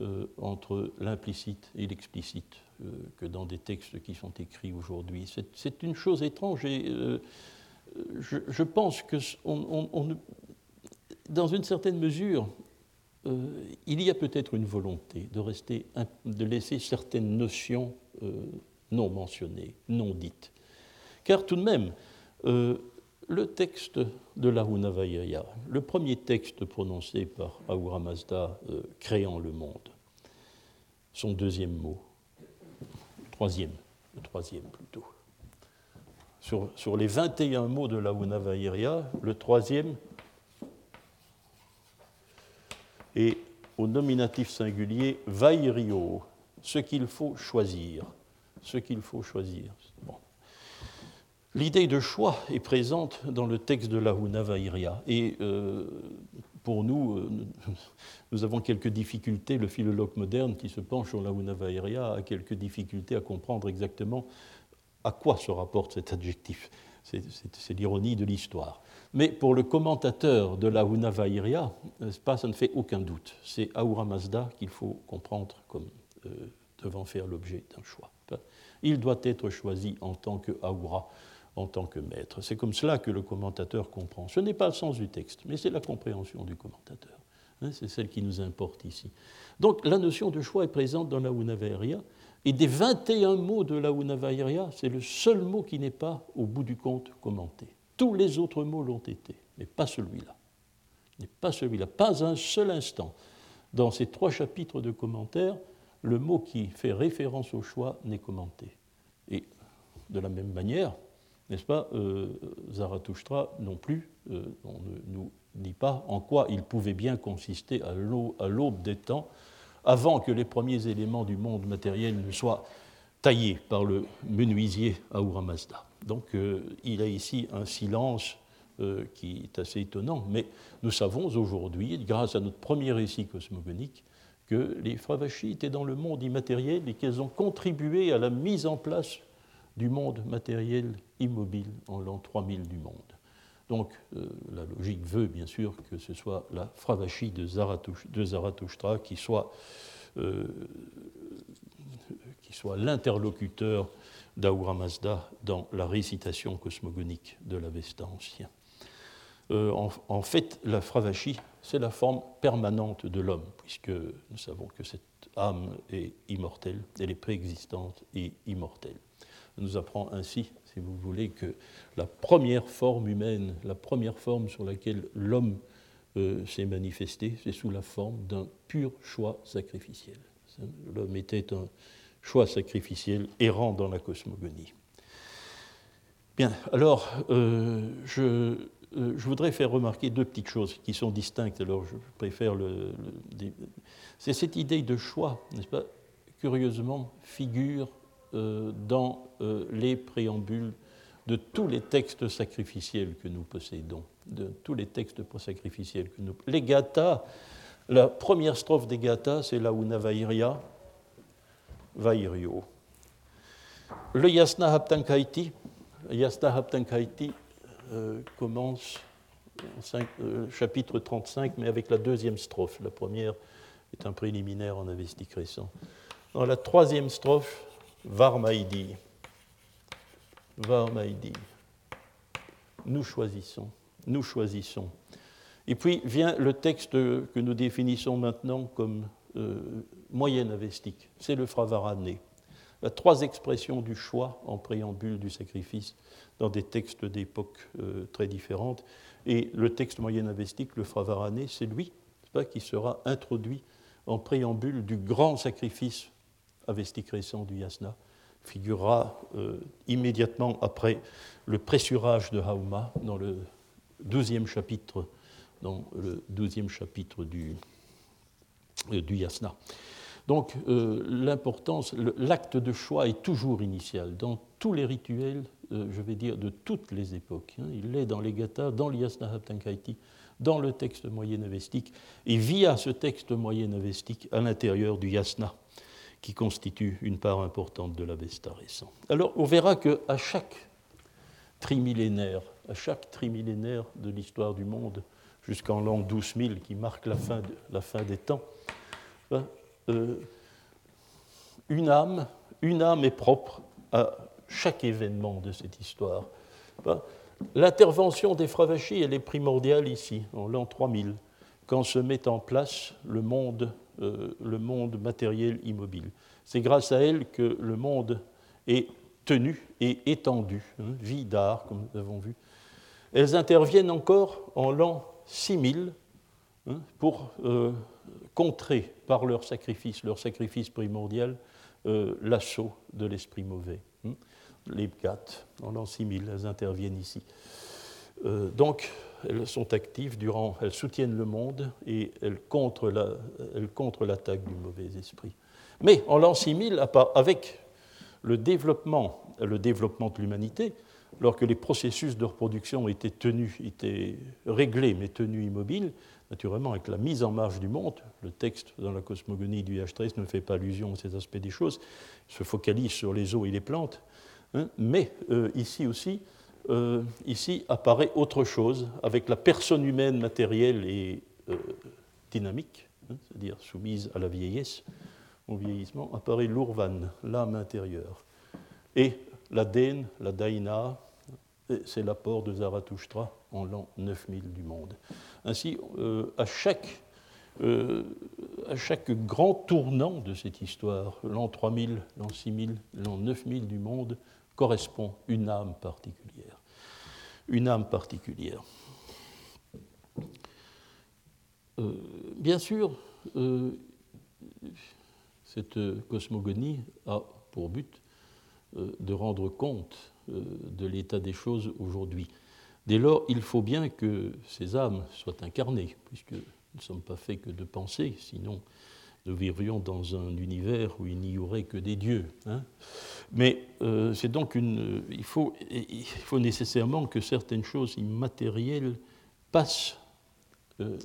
euh, entre l'implicite et l'explicite euh, que dans des textes qui sont écrits aujourd'hui. C'est une chose étrange et je, pense que on, dans une certaine mesure, euh, il y a peut-être une volonté de, rester, de laisser certaines notions euh, non mentionnées, non dites. Car tout de même, euh, le texte de la Hunavayaya, le premier texte prononcé par Ahura Mazda créant le monde, son deuxième mot, troisième, le troisième plutôt. Sur, les 21 mots de la Hunavayaya, le troisième et au nominatif singulier vairio, ce qu'il faut choisir. Ce qu'il faut choisir. L'idée de choix est présente dans le texte de la Hunavairia. Et euh, pour nous, euh, nous avons quelques difficultés. Le philologue moderne qui se penche sur la Hunavairia a quelques difficultés à comprendre exactement à quoi se rapporte cet adjectif. C'est l'ironie de l'histoire. Mais pour le commentateur de la Hunavairia, ça ne fait aucun doute. C'est Ahura Mazda qu'il faut comprendre comme euh, devant faire l'objet d'un choix. Il doit être choisi en tant que Ahura, en tant que maître. C'est comme cela que le commentateur comprend. Ce n'est pas le sens du texte, mais c'est la compréhension du commentateur. Hein, c'est celle qui nous importe ici. Donc la notion de choix est présente dans la Unavaria, et des 21 mots de la Unavaria, c'est le seul mot qui n'est pas, au bout du compte, commenté. Tous les autres mots l'ont été, mais pas celui-là. Pas celui-là, pas un seul instant. Dans ces trois chapitres de commentaires, le mot qui fait référence au choix n'est commenté. Et de la même manière, n'est-ce pas, euh, Zarathustra non plus, euh, on ne nous dit pas en quoi il pouvait bien consister à l'aube des temps, avant que les premiers éléments du monde matériel ne soient taillés par le menuisier Ahura Mazda. Donc euh, il a ici un silence qui est assez étonnant, mais nous savons aujourd'hui, grâce à notre premier récit cosmogonique, que les Fravachis étaient dans le monde immatériel et qu'elles ont contribué à la mise en place du monde matériel immobile en l'an 3000 du monde. Donc euh, la logique veut bien sûr que ce soit la Fravashi de, Zarathustra qui soit, euh, l'interlocuteur d'Ahura Mazda dans la récitation cosmogonique de l'Avesta ancien. Euh, en, fait, la Fravashi, c'est la forme permanente de l'homme, puisque nous savons que cette âme est immortelle, elle est préexistante et immortelle. Elle nous apprend ainsi, si vous voulez, que la première forme humaine, la première forme sur laquelle l'homme euh, s'est manifesté, c'est sous la forme d'un pur choix sacrificiel. L'homme était un choix sacrificiel errant dans la cosmogonie. Bien, alors, euh, je euh, je voudrais faire remarquer deux petites choses qui sont distinctes, alors je préfère le. c'est cette idée de choix, n'est-ce pas? Curieusement, figure dans euh, les préambules de tous les textes sacrificiels que nous possédons, de tous les textes sacrificiels que nous. Les gathas, la première strophe des gathas, c'est la Una Vairia, Vairio. Le Yasna Haptankaiti, Yasna Haptankaiti euh, commence euh, chapitre 35, mais avec la deuxième strophe. La première est un préliminaire en investi récent. Dans la troisième strophe, Varmaidi. Varmaidi. Nous choisissons. Nous choisissons. Et puis vient le texte que nous définissons maintenant comme euh, moyenne avestique. C'est le Fravarané. Trois expressions du choix en préambule du sacrifice dans des textes d'époques euh, très différentes. Et le texte moyen-avestique, le Fravarané, c'est lui pas, qui sera introduit en préambule du grand sacrifice avestique récent du Yasna, figurera euh, immédiatement après le pressurage de Hauma dans le douzième chapitre, dans le chapitre du, euh, du Yasna. Donc l'importance, l'acte de choix est toujours initial. Dans tous les rituels euh, je vais dire, de toutes les époques. Hein. Il est dans les Gathas, dans l'Yasna Haptankaiti, dans le texte moyen-avestique, et via ce texte moyen-avestique à l'intérieur du Yasna, qui constitue une part importante de l'Avesta récent. Alors on verra qu'à chaque trimillénaire, à chaque trimillénaire de l'histoire du monde, jusqu'en l'an 12 000, qui marque la fin, la fin des temps, ben, euh, une âme, une âme est propre à chaque événement de cette histoire. Ben, l'intervention des Fravachis, elle est primordiale ici, en l'an 3000, quand se met en place le monde, euh, le monde matériel immobile. C'est grâce à elle que le monde est tenu et étendu, hein, vie d'art, comme nous avons vu. Elles interviennent encore en l'an 6000 hein, pour euh, contrer par leur sacrifice, leur sacrifice primordial, euh, l'assaut de l'esprit mauvais. Hein les quatre, en l'an 6000, elles interviennent ici. Donc, elles sont actives durant, elles soutiennent le monde et elles contre, l'attaque du mauvais esprit. Mais en l'an 6000, avec le développement, le développement de l'humanité, lorsque les processus de reproduction étaient tenus, étaient réglés mais tenus immobiles, naturellement avec la mise en marche du monde, le texte dans la cosmogonie du H13 ne fait pas allusion à ces aspects des choses, se focalise sur les eaux et les plantes, Hein, mais euh, ici aussi, euh, ici apparaît autre chose, avec la personne humaine matérielle et euh, dynamique, hein, c'est-à-dire soumise à la vieillesse, au vieillissement, apparaît l'urvan, l'âme intérieure. Et la dène, la daïna, c'est l'apport de Zarathustra en l'an 9000 du monde. Ainsi, euh, à, chaque, euh, à chaque grand tournant de cette histoire, l'an 3000, l'an 6000, l'an 9000 du monde, correspond une âme particulière. Une âme particulière. Euh, bien sûr, cette cosmogonie a pour but de rendre compte euh, de l'état des choses aujourd'hui. Dès lors, il faut bien que ces âmes soient incarnées, puisque nous ne sommes pas faits que de penser, sinon nous vivrions dans un univers où il n'y aurait que des dieux. Hein. Mais euh, c'est donc une, il faut, il nécessairement que certaines choses immatérielles passent euh,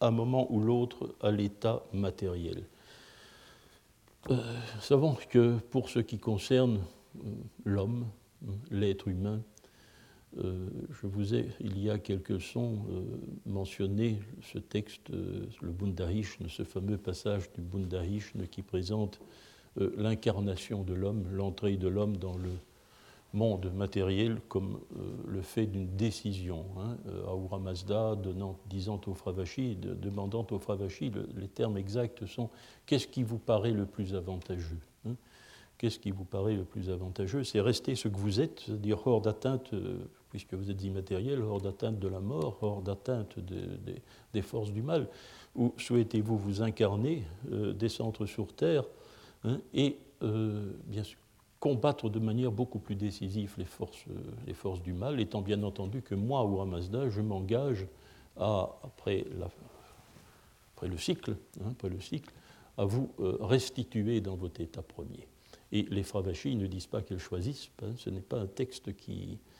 à un moment ou l'autre à l'état matériel. nous savons que pour ce qui concerne l'homme, l'être humain. Euh, je vous ai, il y a quelques sons, euh, mentionné ce texte, euh, le Bundahishn, ce fameux passage du Bundahishn qui présente l'incarnation de l'homme, l'entrée de l'homme dans le monde matériel comme le fait d'une décision. Hein, Ahura Mazda disant au Fravashi, demandant au Fravashi, les termes exacts sont qu'est-ce qui vous paraît le plus avantageux hein? Qu'est-ce qui vous paraît le plus avantageux? C'est rester ce que vous êtes, c'est-à-dire hors d'atteinte, puisque vous êtes immatériel, hors d'atteinte de la mort, hors d'atteinte des forces du mal, ou souhaitez-vous vous incarner, euh, descendre sur terre hein, et euh, bien sûr combattre de manière beaucoup plus décisive les forces, les forces du mal, étant bien entendu que moi, ou Mazda, je m'engage à, après, le cycle, hein, après le cycle, à vous restituer dans votre état premier. Et les Fravachis ne disent pas qu'elles choisissent, hein, ce n'est pas un texte qui, euh,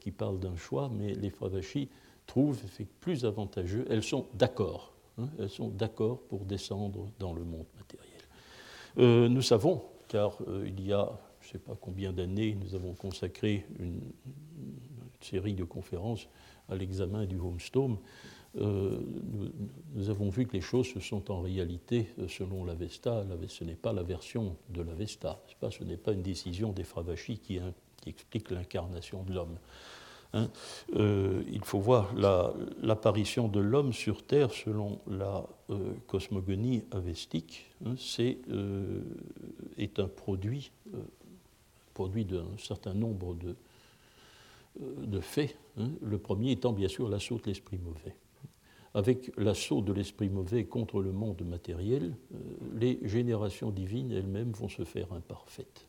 qui parle d'un choix, mais les Fravachis trouvent plus avantageux, elles sont d'accord, hein, elles sont d'accord pour descendre dans le monde matériel. Euh, nous savons, car euh, il y a je ne sais pas combien d'années, nous avons consacré une, série de conférences à l'examen du Homestone, euh, nous, avons vu que les choses se sont en réalité, euh, selon l'Avesta, ce n'est pas la version de l'Avesta, ce n'est pas une décision des Fravachis qui, explique l'incarnation de l'homme. Hein. Euh, il faut voir l'apparition de l'homme sur Terre selon la cosmogonie avestique. Hein, c'est est un produit, produit d'un certain nombre de, faits. Hein. le premier étant bien sûr l'assaut de l'esprit mauvais avec l'assaut de l'esprit mauvais contre le monde matériel, euh, les générations divines elles-mêmes vont se faire imparfaites.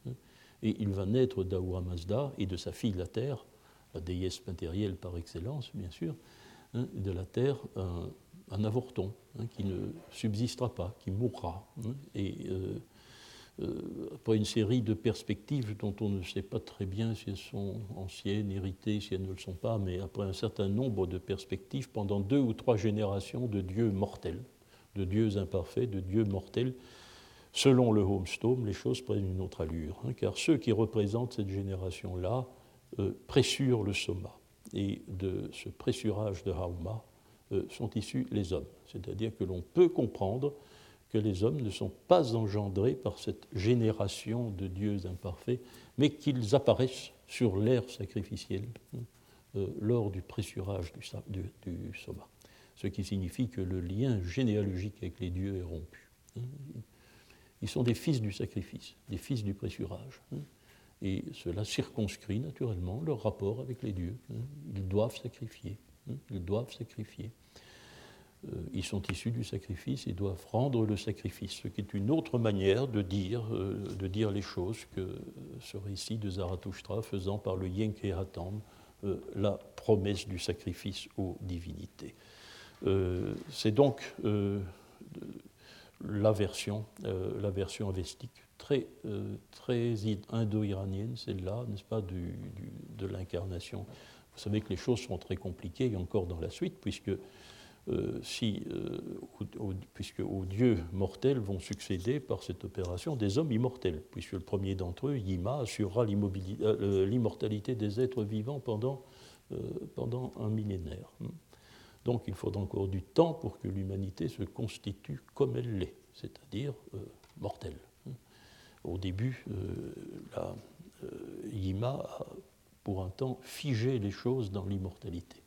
Hein. Et il va naître d'Ahura Mazda et de sa fille la Terre, la déesse matérielle par excellence, bien sûr, hein, de la Terre, un, avorton hein, qui ne subsistera pas, qui mourra. et euh, euh, après une série de perspectives dont on ne sait pas très bien si elles sont anciennes, héritées, si elles ne le sont pas, mais après un certain nombre de perspectives, pendant deux ou trois générations de dieux mortels, de dieux imparfaits, de dieux mortels, selon le Homestone, les choses prennent une autre allure, hein, car ceux qui représentent cette génération-là euh, pressurent le soma. Et de ce pressurage de Hauma euh, sont issus les hommes. C'est-à-dire que l'on peut comprendre que les hommes ne sont pas engendrés par cette génération de dieux imparfaits, mais qu'ils apparaissent sur l'air sacrificiel hein, euh, lors du pressurage du, du, soma. Ce qui signifie que le lien généalogique avec les dieux est rompu. Hein. Ils sont des fils du sacrifice, des fils du pressurage. Hein. Et cela circonscrit naturellement leur rapport avec les dieux. Ils doivent sacrifier. Ils doivent sacrifier. Euh, ils sont issus du sacrifice, ils doivent rendre le sacrifice, ce qui est une autre manière de dire, euh, de dire les choses que ce récit de Zarathustra faisant par le Yenkehatam euh, la promesse du sacrifice aux divinités. C'est donc la version, la version avestique, très, très indo-iranienne, celle-là, n'est-ce pas, de l'incarnation. Vous savez que les choses sont très compliquées encore dans la suite, puisque euh, si, euh, puisque aux dieux mortels vont succéder par cette opération des hommes immortels, puisque le premier d'entre eux, Yima, assurera euh, l'immortalité des êtres vivants pendant, pendant un millénaire. Donc il faudra encore du temps pour que l'humanité se constitue comme elle l'est, c'est-à-dire mortelle. Au début, la, Yima pour un temps figé les choses dans l'immortalité.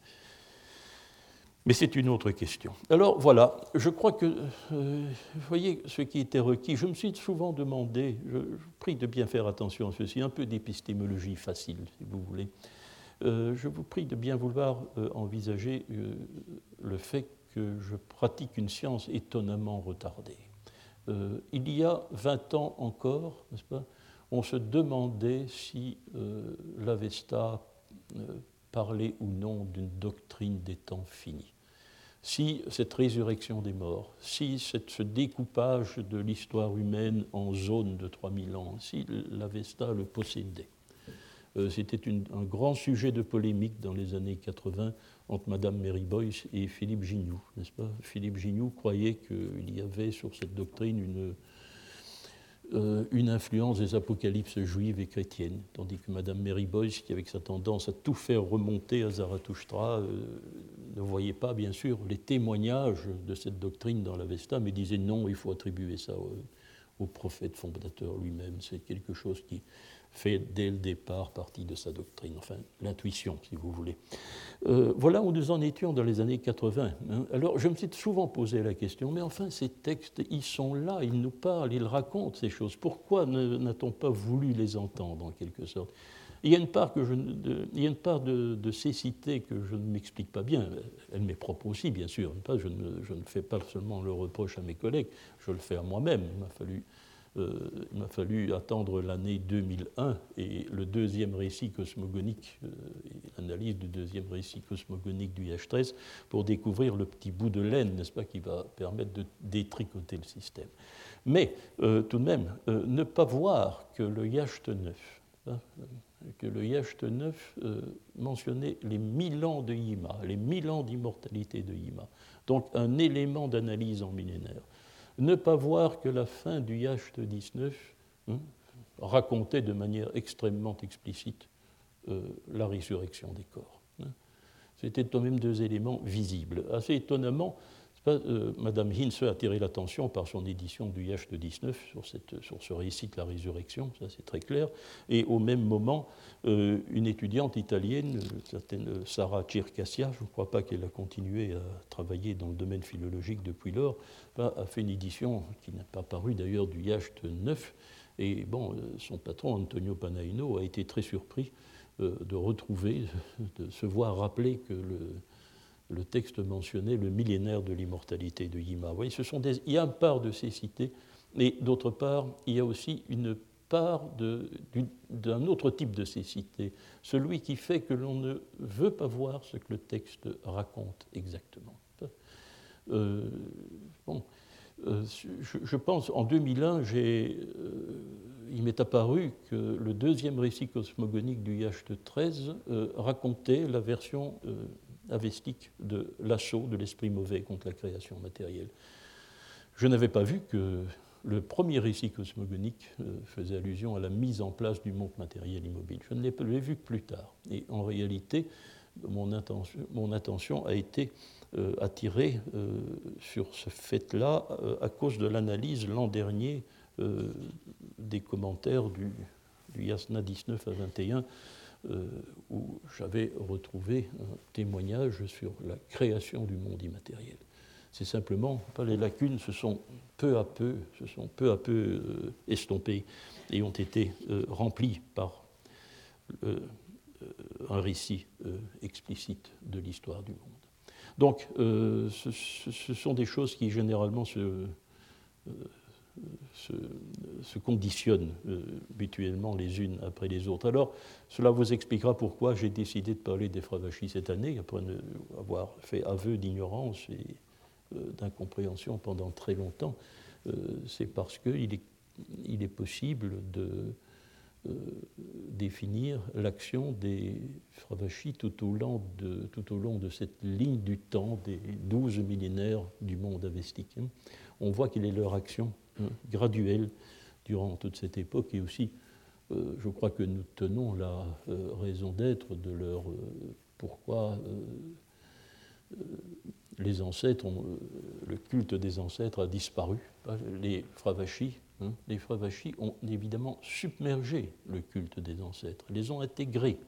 Mais c'est une autre question. Alors voilà, je crois que, euh, vous voyez, ce qui était requis, je me suis souvent demandé, je, prie de bien faire attention à ceci, un peu d'épistémologie facile, si vous voulez. Euh, je vous prie de bien vouloir euh, envisager le fait que je pratique une science étonnamment retardée. il y a 20 ans encore, on se demandait si l'Avesta parlait ou non d'une doctrine des temps finis si cette résurrection des morts, si ce découpage de l'histoire humaine en zones de 3000 ans, si l'Avesta le possédait. Euh, c'était un grand sujet de polémique dans les années 80 entre Madame Mary Boyce et Philippe Gignoux, n'est-ce pas? Philippe Gignoux croyait qu'il y avait sur cette doctrine une, euh, une influence des apocalypses juives et chrétiennes, tandis que Madame Mary Boyce, qui avec sa tendance à tout faire remonter à Zarathustra, euh, ne voyait pas, bien sûr, les témoignages de cette doctrine dans l'Avesta, mais disait non, il faut attribuer ça au, prophète fondateur lui-même. C'est quelque chose qui fait dès le départ partie de sa doctrine, enfin l'intuition, si vous voulez. Euh, voilà où nous en étions dans les années 80. Hein. Alors je me suis souvent posé la question, mais enfin ces textes, ils sont là, ils nous parlent, ils racontent ces choses. Pourquoi n'a-t-on pas voulu les entendre en quelque sorte? Il y a une part, que je, de, il y a une part de, cécité que je ne m'explique pas bien. Elle m'est propre aussi, bien sûr. Je ne, je ne, fais pas seulement le reproche à mes collègues, je le fais à moi-même. Il m'a fallu, euh, il m'a fallu attendre l'année 2001 et le deuxième récit cosmogonique, euh, l'analyse du deuxième récit cosmogonique du IH13, pour découvrir le petit bout de laine, n'est-ce pas, qui va permettre de détricoter le système. Mais euh, tout de même, ne pas voir que le IH 9, que le Yacht 9 euh, mentionnait les mille ans de Yima, les mille ans d'immortalité de Yima. Donc un élément d'analyse en millénaire. Ne pas voir que la fin du Yacht 19 hein, racontait de manière extrêmement explicite euh, la résurrection des corps. Hein. C'était quand même deux éléments visibles. Assez étonnamment, euh, Madame Hinze a attiré l'attention par son édition du Yacht de 19 sur, sur ce récit de la résurrection, ça c'est très clair. Et au même moment, euh, une étudiante italienne, certaine Sarah Circassia, je ne crois pas qu'elle a continué à travailler dans le domaine philologique depuis lors, bah, a fait une édition qui n'a pas paru d'ailleurs du Yacht 9. Et bon, euh, son patron, Antonio Panaino, a été très surpris de retrouver, de se voir rappeler que le texte mentionnait le millénaire de l'immortalité de Yima. Voyez, il y a une part de cécité, mais d'autre part, il y a aussi une part d'un autre type de cécité, celui qui fait que l'on ne veut pas voir ce que le texte raconte exactement. Euh, bon, euh, je, pense, en 2001, euh, il m'est apparu que le deuxième récit cosmogonique du Yacht 13 racontait la version avestique de l'assaut de l'esprit mauvais contre la création matérielle. Je n'avais pas vu que le premier récit cosmogonique euh, faisait allusion à la mise en place du monde matériel immobile. Je ne l'ai vu que plus tard. Et en réalité, mon attention, a été euh, attirée euh, sur ce fait-là à cause de l'analyse l'an dernier des commentaires du, Yasna 19 à 21 euh, où j'avais retrouvé un témoignage sur la création du monde immatériel. C'est simplement, les lacunes se sont peu à peu, se sont peu à peu euh, estompées et ont été euh, remplies par un récit explicite de l'histoire du monde. Donc, ce, sont des choses qui généralement se, conditionnent euh, mutuellement les unes après les autres. Alors, cela vous expliquera pourquoi j'ai décidé de parler des Fravachis cette année, après avoir fait aveu d'ignorance et euh, d'incompréhension pendant très longtemps. Euh, c'est parce qu'il est, possible de définir l'action des Fravachis tout au, long de, cette ligne du temps des douze millénaires du monde avestique. On voit quelle est leur action Hein, graduelle durant toute cette époque et aussi, euh, je crois que nous tenons la euh, raison d'être de leur euh, pourquoi les ancêtres, le culte des ancêtres a disparu. Les Fravachis, hein, ont évidemment submergé le culte des ancêtres, les ont intégrés.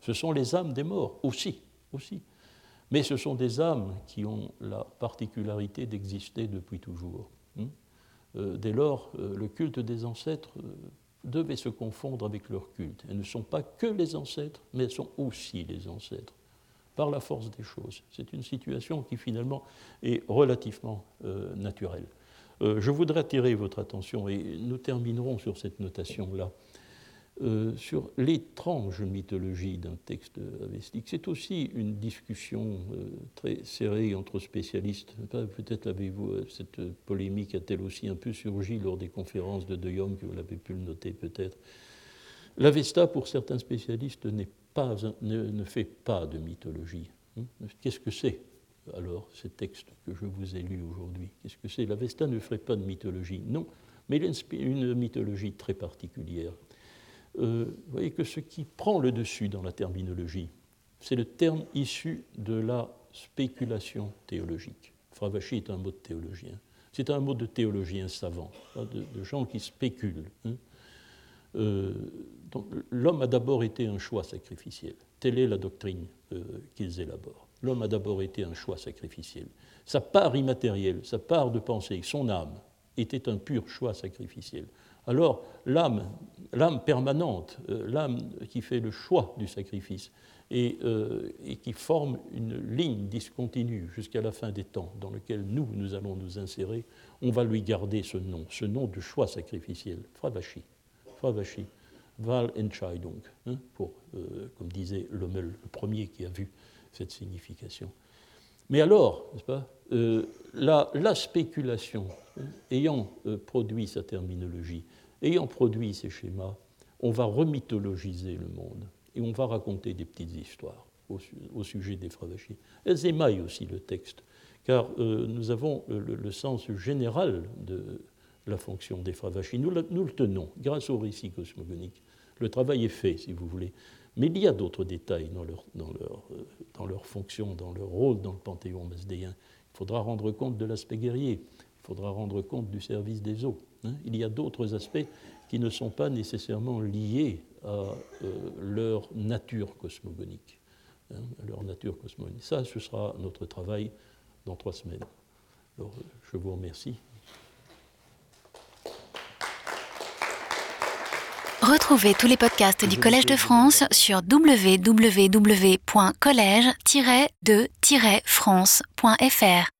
Ce sont les âmes des morts aussi, aussi. Mais ce sont des âmes qui ont la particularité d'exister depuis toujours. Hein. Euh, dès lors, euh, le culte des ancêtres euh, devait se confondre avec leur culte. Elles ne sont pas que les ancêtres, mais elles sont aussi les ancêtres, par la force des choses. C'est une situation qui finalement est relativement naturelle. je voudrais attirer votre attention, et nous terminerons sur cette notation-là, euh, sur l'étrange mythologie d'un texte avestique. C'est aussi une discussion euh, très serrée entre spécialistes. Peut-être avez-vous, euh, cette polémique a-t-elle aussi un peu surgi lors des conférences de De Jong, que vous l'avez pu noter peut-être. L'Avesta, pour certains spécialistes, ne, fait pas de mythologie. Hein. Qu'est-ce que c'est alors, ces textes que je vous ai lus aujourd'hui? Qu'est-ce que c'est? L'Avesta ne ferait pas de mythologie, non, mais il a une mythologie très particulière euh, vous voyez que ce qui prend le dessus dans la terminologie, c'est le terme issu de la spéculation théologique. Fravachi est un mot de théologien. C'est un mot de théologien savant, de, gens qui spéculent. Hein. Euh, l'homme a d'abord été un choix sacrificiel. Telle est la doctrine euh, qu'ils élaborent. L'homme a d'abord été un choix sacrificiel. Sa part immatérielle, sa part de pensée, son âme, était un pur choix sacrificiel alors l'âme, l'âme permanente, euh, l'âme qui fait le choix du sacrifice et, qui forme une ligne discontinue jusqu'à la fin des temps dans lequel nous, nous allons nous insérer, on va lui garder ce nom, ce nom du choix sacrificiel, Fravashi. Fravashi. Wahlentscheidung, hein, pour, euh, comme disait Lommel, le premier qui a vu cette signification. Mais alors, n'est-ce pas, la, la, spéculation, hein, ayant produit sa terminologie, Ayant produit ces schémas, on va remythologiser le monde et on va raconter des petites histoires au, sujet des Fravachis. Elles émaillent aussi le texte, car euh, nous avons le, sens général de la fonction des Fravachis. Nous, le tenons grâce au récit cosmogonique. Le travail est fait, si vous voulez. Mais il y a d'autres détails dans leur, dans, leur, euh, dans leur fonction, dans leur rôle dans le panthéon masdéen. Il faudra rendre compte de l'aspect guerrier, il faudra rendre compte du service des eaux. Hein. Il y a d'autres aspects qui ne sont pas nécessairement liés à euh, leur nature cosmogonique. Hein, leur nature cosmogonique. Ça, ce sera notre travail dans trois semaines. Alors, je vous remercie. Retrouvez tous les podcasts du Collège de France sur www.collège-de-france.fr.